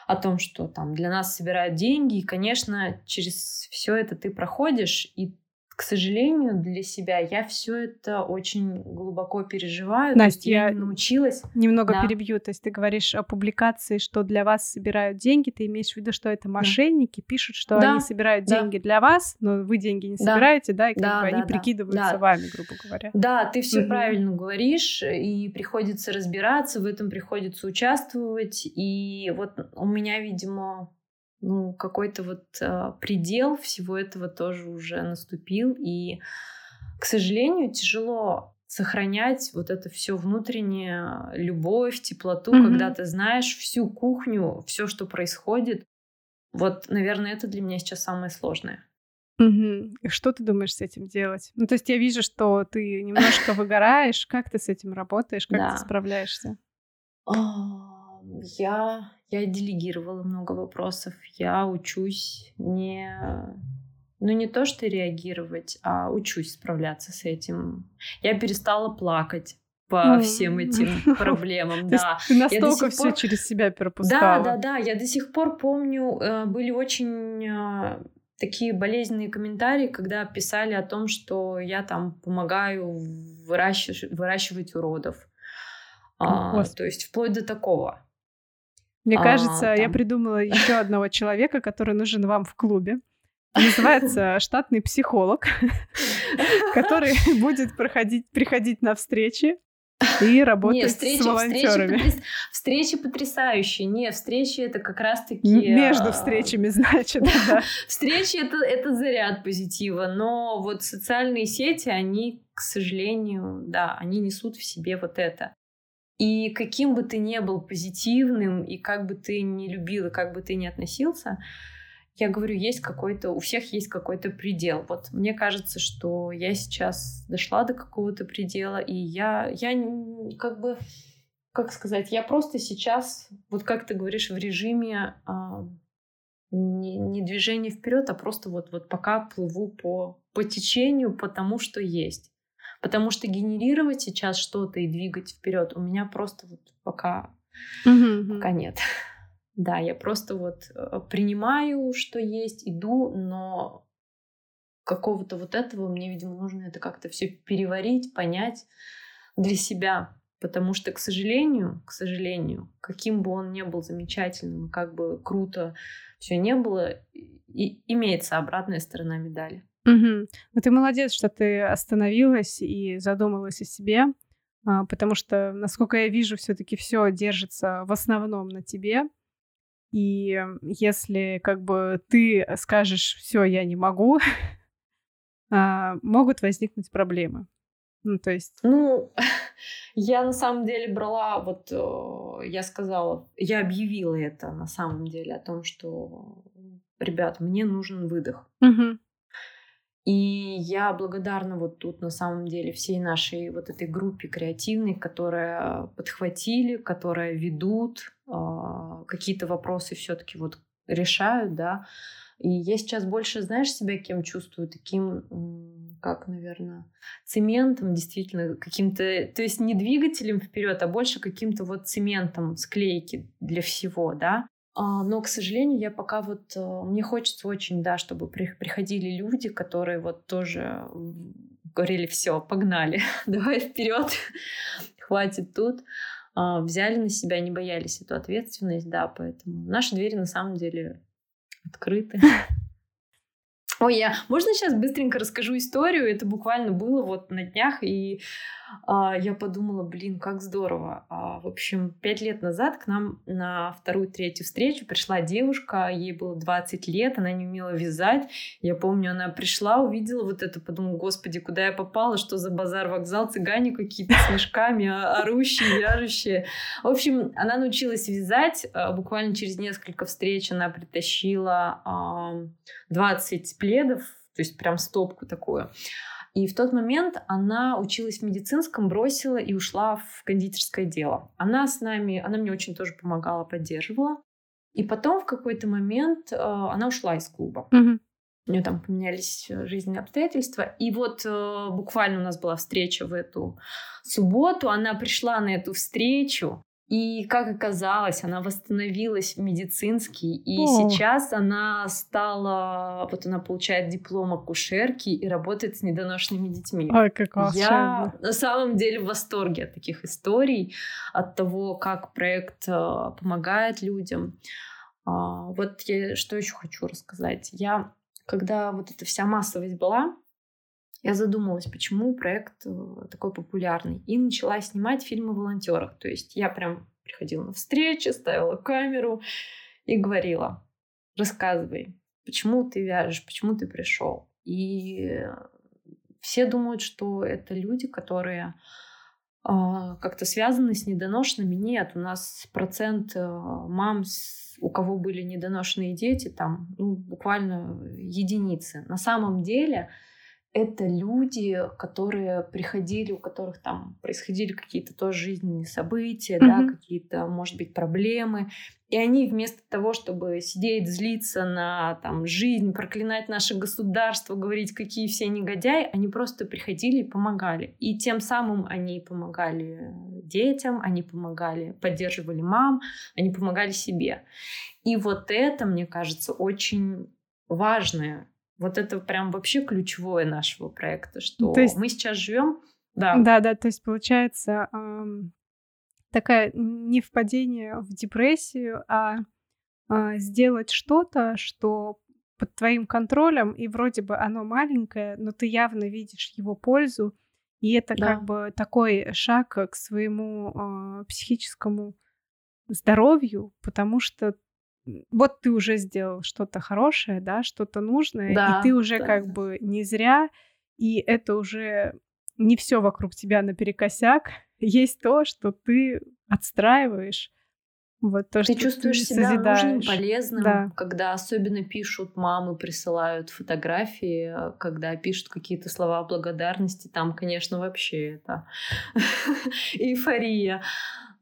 S2: о том, что там для нас собирают деньги, и, конечно, через все это ты проходишь, и к сожалению, для себя я все это очень глубоко переживаю.
S1: Настя, я научилась. Немного да. перебью. То есть ты говоришь о публикации, что для вас собирают деньги. Ты имеешь в виду, что это мошенники да. пишут, что да. они собирают да. деньги для вас, но вы деньги не да. собираете, да, и как да, бы да, они да. прикидываются да. вами, грубо говоря.
S2: Да, ты все угу. правильно говоришь, и приходится разбираться, в этом приходится участвовать. И вот у меня, видимо, ну, какой-то вот э, предел всего этого тоже уже наступил. И, к сожалению, тяжело сохранять вот это все внутреннее любовь, теплоту, mm-hmm. когда ты знаешь всю кухню, все, что происходит. Вот, наверное, это для меня сейчас самое сложное.
S1: Угу. И что ты думаешь с этим делать? Ну, то есть я вижу, что ты немножко выгораешь. Как ты с этим работаешь? Как ты справляешься?
S2: Я я делегировала много вопросов. Я учусь не... Ну, не то, что реагировать, а учусь справляться с этим. Я перестала плакать по всем этим проблемам, да.
S1: Ты настолько все через себя пропускала.
S2: Да, да, да. Я до сих пор помню, э, были очень э, такие болезненные комментарии, когда писали о том, что я там помогаю выращивать, выращивать уродов. А, то есть вплоть до такого.
S1: Мне а, кажется, там. я придумала еще одного человека, который нужен вам в клубе. Называется штатный психолог, который будет проходить, приходить на встречи и работать встречи, с волонтерами.
S2: Встречи, встречи потрясающие. Не, встречи это как раз-таки...
S1: Между а, встречами, значит, да.
S2: Встречи это, это заряд позитива, но вот социальные сети, они, к сожалению, да, они несут в себе вот это. И каким бы ты ни был позитивным, и как бы ты не любил, и как бы ты ни относился, я говорю, есть какой-то, у всех есть какой-то предел. Вот мне кажется, что я сейчас дошла до какого-то предела, и я, я как бы, как сказать, я просто сейчас, вот как ты говоришь, в режиме а, не, не движения вперед, а просто вот, вот пока плыву по, по течению, по тому, что есть. Потому что генерировать сейчас что-то и двигать вперед у меня просто вот пока, угу, пока нет. Да, я просто вот э, принимаю, что есть, иду, но какого-то вот этого мне, видимо, нужно это как-то все переварить, понять для себя. Потому что, к сожалению, к сожалению, каким бы он ни был замечательным, как бы круто все не было, и имеется обратная сторона медали.
S1: Угу. Ну ты молодец, что ты остановилась и задумалась о себе, а, потому что, насколько я вижу, все-таки все держится в основном на тебе. И если как бы ты скажешь, все, я не могу, а, могут возникнуть проблемы. Ну, то есть...
S2: Ну, я на самом деле брала, вот я сказала, я объявила это на самом деле о том, что, ребят, мне нужен выдох.
S1: Угу.
S2: И я благодарна вот тут на самом деле всей нашей вот этой группе креативной, которые подхватили, которые ведут, э, какие-то вопросы все-таки вот решают, да. И я сейчас больше, знаешь, себя кем чувствую? Таким, как, наверное, цементом, действительно, каким-то, то есть не двигателем вперед, а больше каким-то вот цементом склейки для всего, да. А, но, к сожалению, я пока вот... Э, мне хочется очень, да, чтобы приходили люди, которые вот тоже говорили, все, погнали, давай вперед, хватит тут. А, взяли на себя, не боялись эту ответственность, да, поэтому наши двери на самом деле открыты. Ой, я... Можно сейчас быстренько расскажу историю? Это буквально было вот на днях, и я подумала, блин, как здорово. А, в общем, пять лет назад к нам на вторую-третью встречу пришла девушка, ей было 20 лет, она не умела вязать. Я помню, она пришла, увидела вот это, подумала, господи, куда я попала, что за базар, вокзал, цыгане какие-то с мешками, а, орущие, вяжущие. В общем, она научилась вязать. А, буквально через несколько встреч она притащила 20 пледов, то есть прям стопку такую. И в тот момент она училась в медицинском, бросила и ушла в кондитерское дело. Она с нами, она мне очень тоже помогала, поддерживала. И потом в какой-то момент э, она ушла из клуба.
S1: Угу.
S2: У нее там поменялись э, жизненные обстоятельства. И вот э, буквально у нас была встреча в эту субботу. Она пришла на эту встречу. И, как оказалось, она восстановилась в медицинский, и О. сейчас она стала, вот она получает диплом акушерки и работает с недоношенными детьми.
S1: Ой, как волшебно.
S2: Я на самом деле в восторге от таких историй, от того, как проект э, помогает людям. А, вот я что еще хочу рассказать. Я, когда вот эта вся массовость была, я задумалась, почему проект э, такой популярный. И начала снимать фильмы о волонтерах. То есть я прям приходила на встречи, ставила камеру и говорила, рассказывай, почему ты вяжешь, почему ты пришел. И все думают, что это люди, которые э, как-то связаны с недоношенными. Нет, у нас процент э, мам, у кого были недоношенные дети, там ну, буквально единицы. На самом деле это люди, которые приходили, у которых там происходили какие-то тоже жизненные события, mm-hmm. да, какие-то, может быть, проблемы. И они вместо того, чтобы сидеть, злиться на там, жизнь, проклинать наше государство, говорить, какие все негодяи, они просто приходили и помогали. И тем самым они помогали детям, они помогали, поддерживали мам, они помогали себе. И вот это, мне кажется, очень важное вот это прям вообще ключевое нашего проекта, что то есть... мы сейчас живем. Да.
S1: да, да, то есть получается эм, такая не впадение в депрессию, а э, сделать что-то, что под твоим контролем, и вроде бы оно маленькое, но ты явно видишь его пользу, И это да. как бы такой шаг к своему э, психическому здоровью, потому что вот ты уже сделал что-то хорошее, да, что-то нужное, да, и ты уже да. как бы не зря, и это уже не все вокруг тебя наперекосяк, есть то, что ты отстраиваешь. Вот то,
S2: ты
S1: что
S2: чувствуешь ты себя созидаешь. нужным, полезным, да. когда особенно пишут мамы, присылают фотографии, когда пишут какие-то слова благодарности, там, конечно, вообще это эйфория.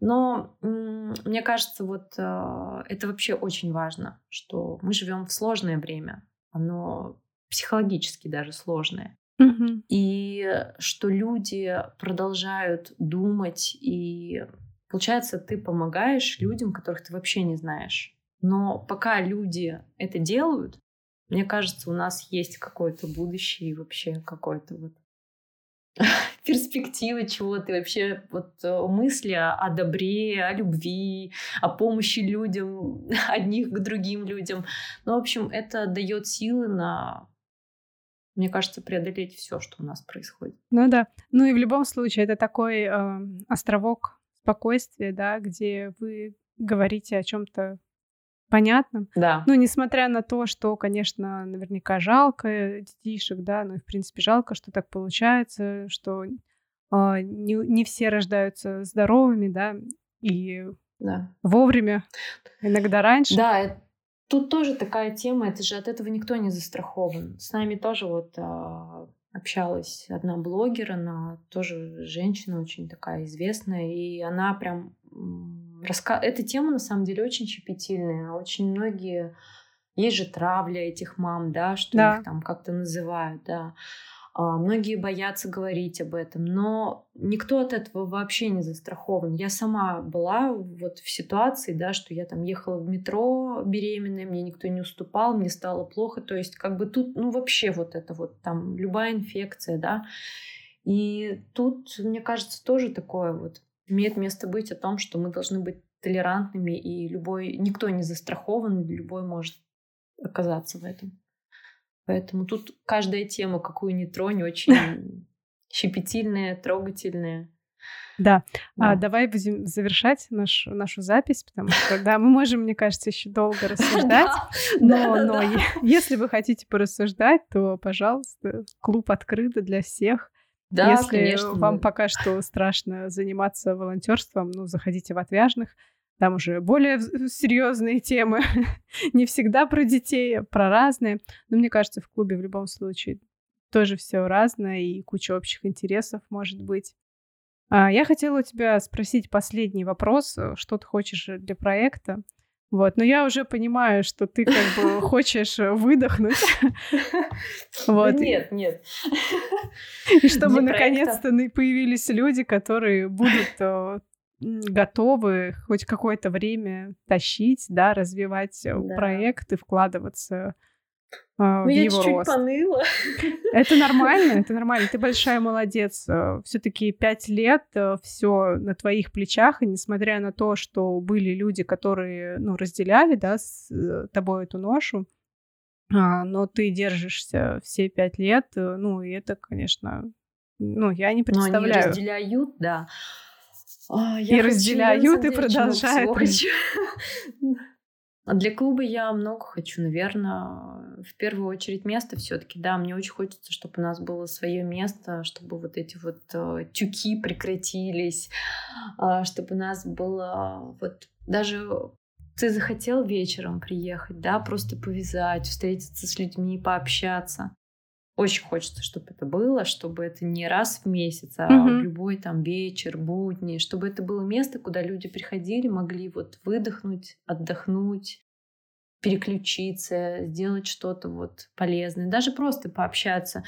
S2: Но мне кажется, вот э, это вообще очень важно, что мы живем в сложное время, оно психологически даже сложное.
S1: Угу.
S2: И что люди продолжают думать, и получается, ты помогаешь людям, которых ты вообще не знаешь. Но пока люди это делают, мне кажется, у нас есть какое-то будущее и вообще какое-то вот перспективы чего-то, вообще вот э, мысли о добре, о любви, о помощи людям, одних к другим людям. Ну, в общем, это дает силы на мне кажется, преодолеть все, что у нас происходит.
S1: Ну да. Ну и в любом случае это такой э, островок спокойствия, да, где вы говорите о чем-то понятном.
S2: Да.
S1: Ну, несмотря на то, что, конечно, наверняка жалко детишек, да, ну и в принципе жалко, что так получается, что э, не, не все рождаются здоровыми, да, и
S2: да.
S1: вовремя, иногда раньше.
S2: Да, Тут тоже такая тема, это же от этого никто не застрахован. С нами тоже вот а, общалась одна блогер, она тоже женщина очень такая известная, и она прям раска... Эта тема на самом деле очень щепетильная. Очень многие... Есть же травля этих мам, да, что да. их там как-то называют, да. А, многие боятся говорить об этом, но никто от этого вообще не застрахован. Я сама была вот в ситуации, да, что я там ехала в метро беременная, мне никто не уступал, мне стало плохо. То есть как бы тут, ну вообще вот это вот там любая инфекция, да. И тут, мне кажется, тоже такое вот имеет место быть о том, что мы должны быть толерантными, и любой, никто не застрахован, любой может оказаться в этом. Поэтому тут каждая тема, какую ни тронь, очень щепетильная, трогательная.
S1: Да. да. А давай будем завершать наш, нашу запись, потому что, да, мы можем, мне кажется, еще долго рассуждать. Но, но если вы хотите порассуждать, то, пожалуйста, клуб открыт для всех.
S2: Да,
S1: Если
S2: конечно.
S1: вам пока что страшно заниматься волонтерством, ну, заходите в отвяжных. Там уже более серьезные темы. Не всегда про детей, а про разные. Но мне кажется, в клубе в любом случае тоже все разное и куча общих интересов может быть. А, я хотела у тебя спросить последний вопрос. Что ты хочешь для проекта? Вот, но я уже понимаю, что ты как бы хочешь выдохнуть.
S2: Вот. Нет, нет.
S1: И чтобы наконец-то появились люди, которые будут э, готовы хоть какое-то время тащить, да, развивать э, да. проект и вкладываться ну, в я его чуть-чуть рост.
S2: поныла.
S1: Это нормально, это нормально. Ты большая молодец. Э, Все-таки пять лет все на твоих плечах, и несмотря на то, что были люди, которые, ну, разделяли, да, с тобой эту ношу, а, но ты держишься все пять лет, ну, и это, конечно, ну, я не представляю. Но
S2: они разделяют, да.
S1: А, и разделяют, и продолжают.
S2: А для клуба я много хочу, наверное, в первую очередь место все-таки. Да, мне очень хочется, чтобы у нас было свое место, чтобы вот эти вот э, тюки прекратились, э, чтобы у нас было вот даже ты захотел вечером приехать, да, просто повязать, встретиться с людьми, пообщаться. Очень хочется, чтобы это было, чтобы это не раз в месяц, а в любой там вечер, будни, чтобы это было место, куда люди приходили, могли вот выдохнуть, отдохнуть, переключиться, сделать что-то вот полезное, даже просто пообщаться.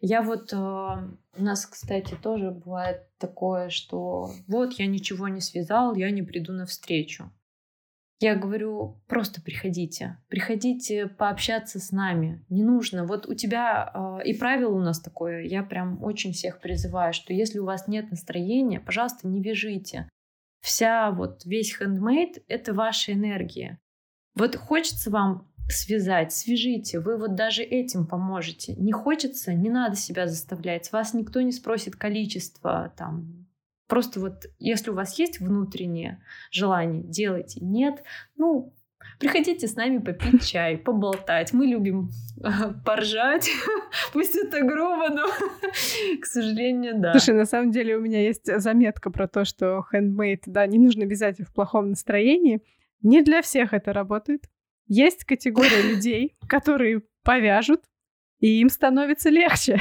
S2: Я вот, э, у нас, кстати, тоже бывает такое, что вот я ничего не связал, я не приду на встречу. Я говорю, просто приходите, приходите пообщаться с нами. Не нужно. Вот у тебя э, и правило у нас такое, я прям очень всех призываю, что если у вас нет настроения, пожалуйста, не вяжите. Вся вот весь хендмейд — это ваша энергия. Вот хочется вам связать, свяжите, вы вот даже этим поможете. Не хочется, не надо себя заставлять. Вас никто не спросит количество там. Просто вот если у вас есть внутреннее желание, делайте. Нет, ну, Приходите с нами попить чай, поболтать. Мы любим поржать. Пусть это грубо, но, к сожалению, да.
S1: Слушай, на самом деле у меня есть заметка про то, что handmade, да, не нужно вязать в плохом настроении. Не для всех это работает. Есть категория людей, которые повяжут, и им становится легче.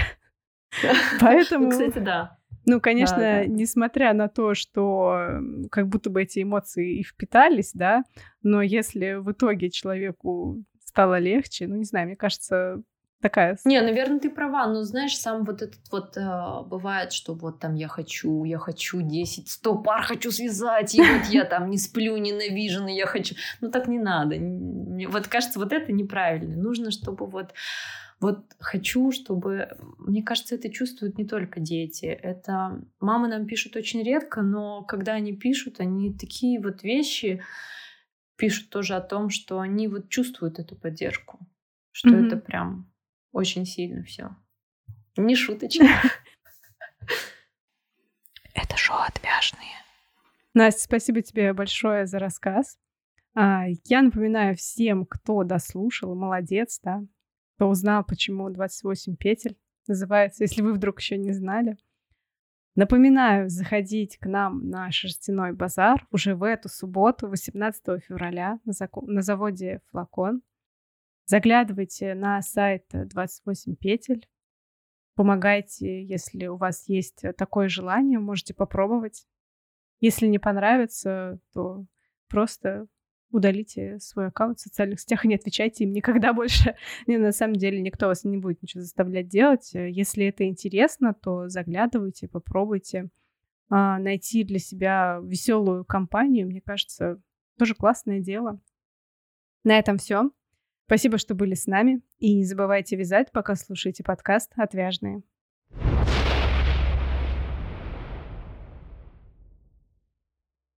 S1: Поэтому...
S2: Кстати, да.
S1: Ну, конечно, да, да. несмотря на то, что как будто бы эти эмоции и впитались, да, но если в итоге человеку стало легче, ну, не знаю, мне кажется, такая...
S2: Не, наверное, ты права, но знаешь, сам вот этот вот э, бывает, что вот там я хочу, я хочу 10, 100 пар хочу связать, и вот я там не сплю, ненавижу, но я хочу... Ну так не надо. Вот кажется, вот это неправильно. Нужно, чтобы вот вот хочу, чтобы... Мне кажется, это чувствуют не только дети. Это мамы нам пишут очень редко, но когда они пишут, они такие вот вещи пишут тоже о том, что они вот чувствуют эту поддержку, что mm-hmm. это прям очень сильно все. Не шуточки.
S1: Это шоу «Отвяжные». Настя, спасибо тебе большое за рассказ. А, я напоминаю всем, кто дослушал, молодец, да, кто узнал, почему 28 петель называется, если вы вдруг еще не знали. Напоминаю, заходить к нам на шерстяной базар уже в эту субботу, 18 февраля, на, заводе «Флакон». Заглядывайте на сайт 28 петель. Помогайте, если у вас есть такое желание, можете попробовать. Если не понравится, то просто удалите свой аккаунт в социальных сетях и не отвечайте им никогда больше. Не, на самом деле никто вас не будет ничего заставлять делать. Если это интересно, то заглядывайте, попробуйте а, найти для себя веселую компанию. Мне кажется, тоже классное дело. На этом все. Спасибо, что были с нами. И не забывайте вязать, пока слушаете подкаст «Отвяжные».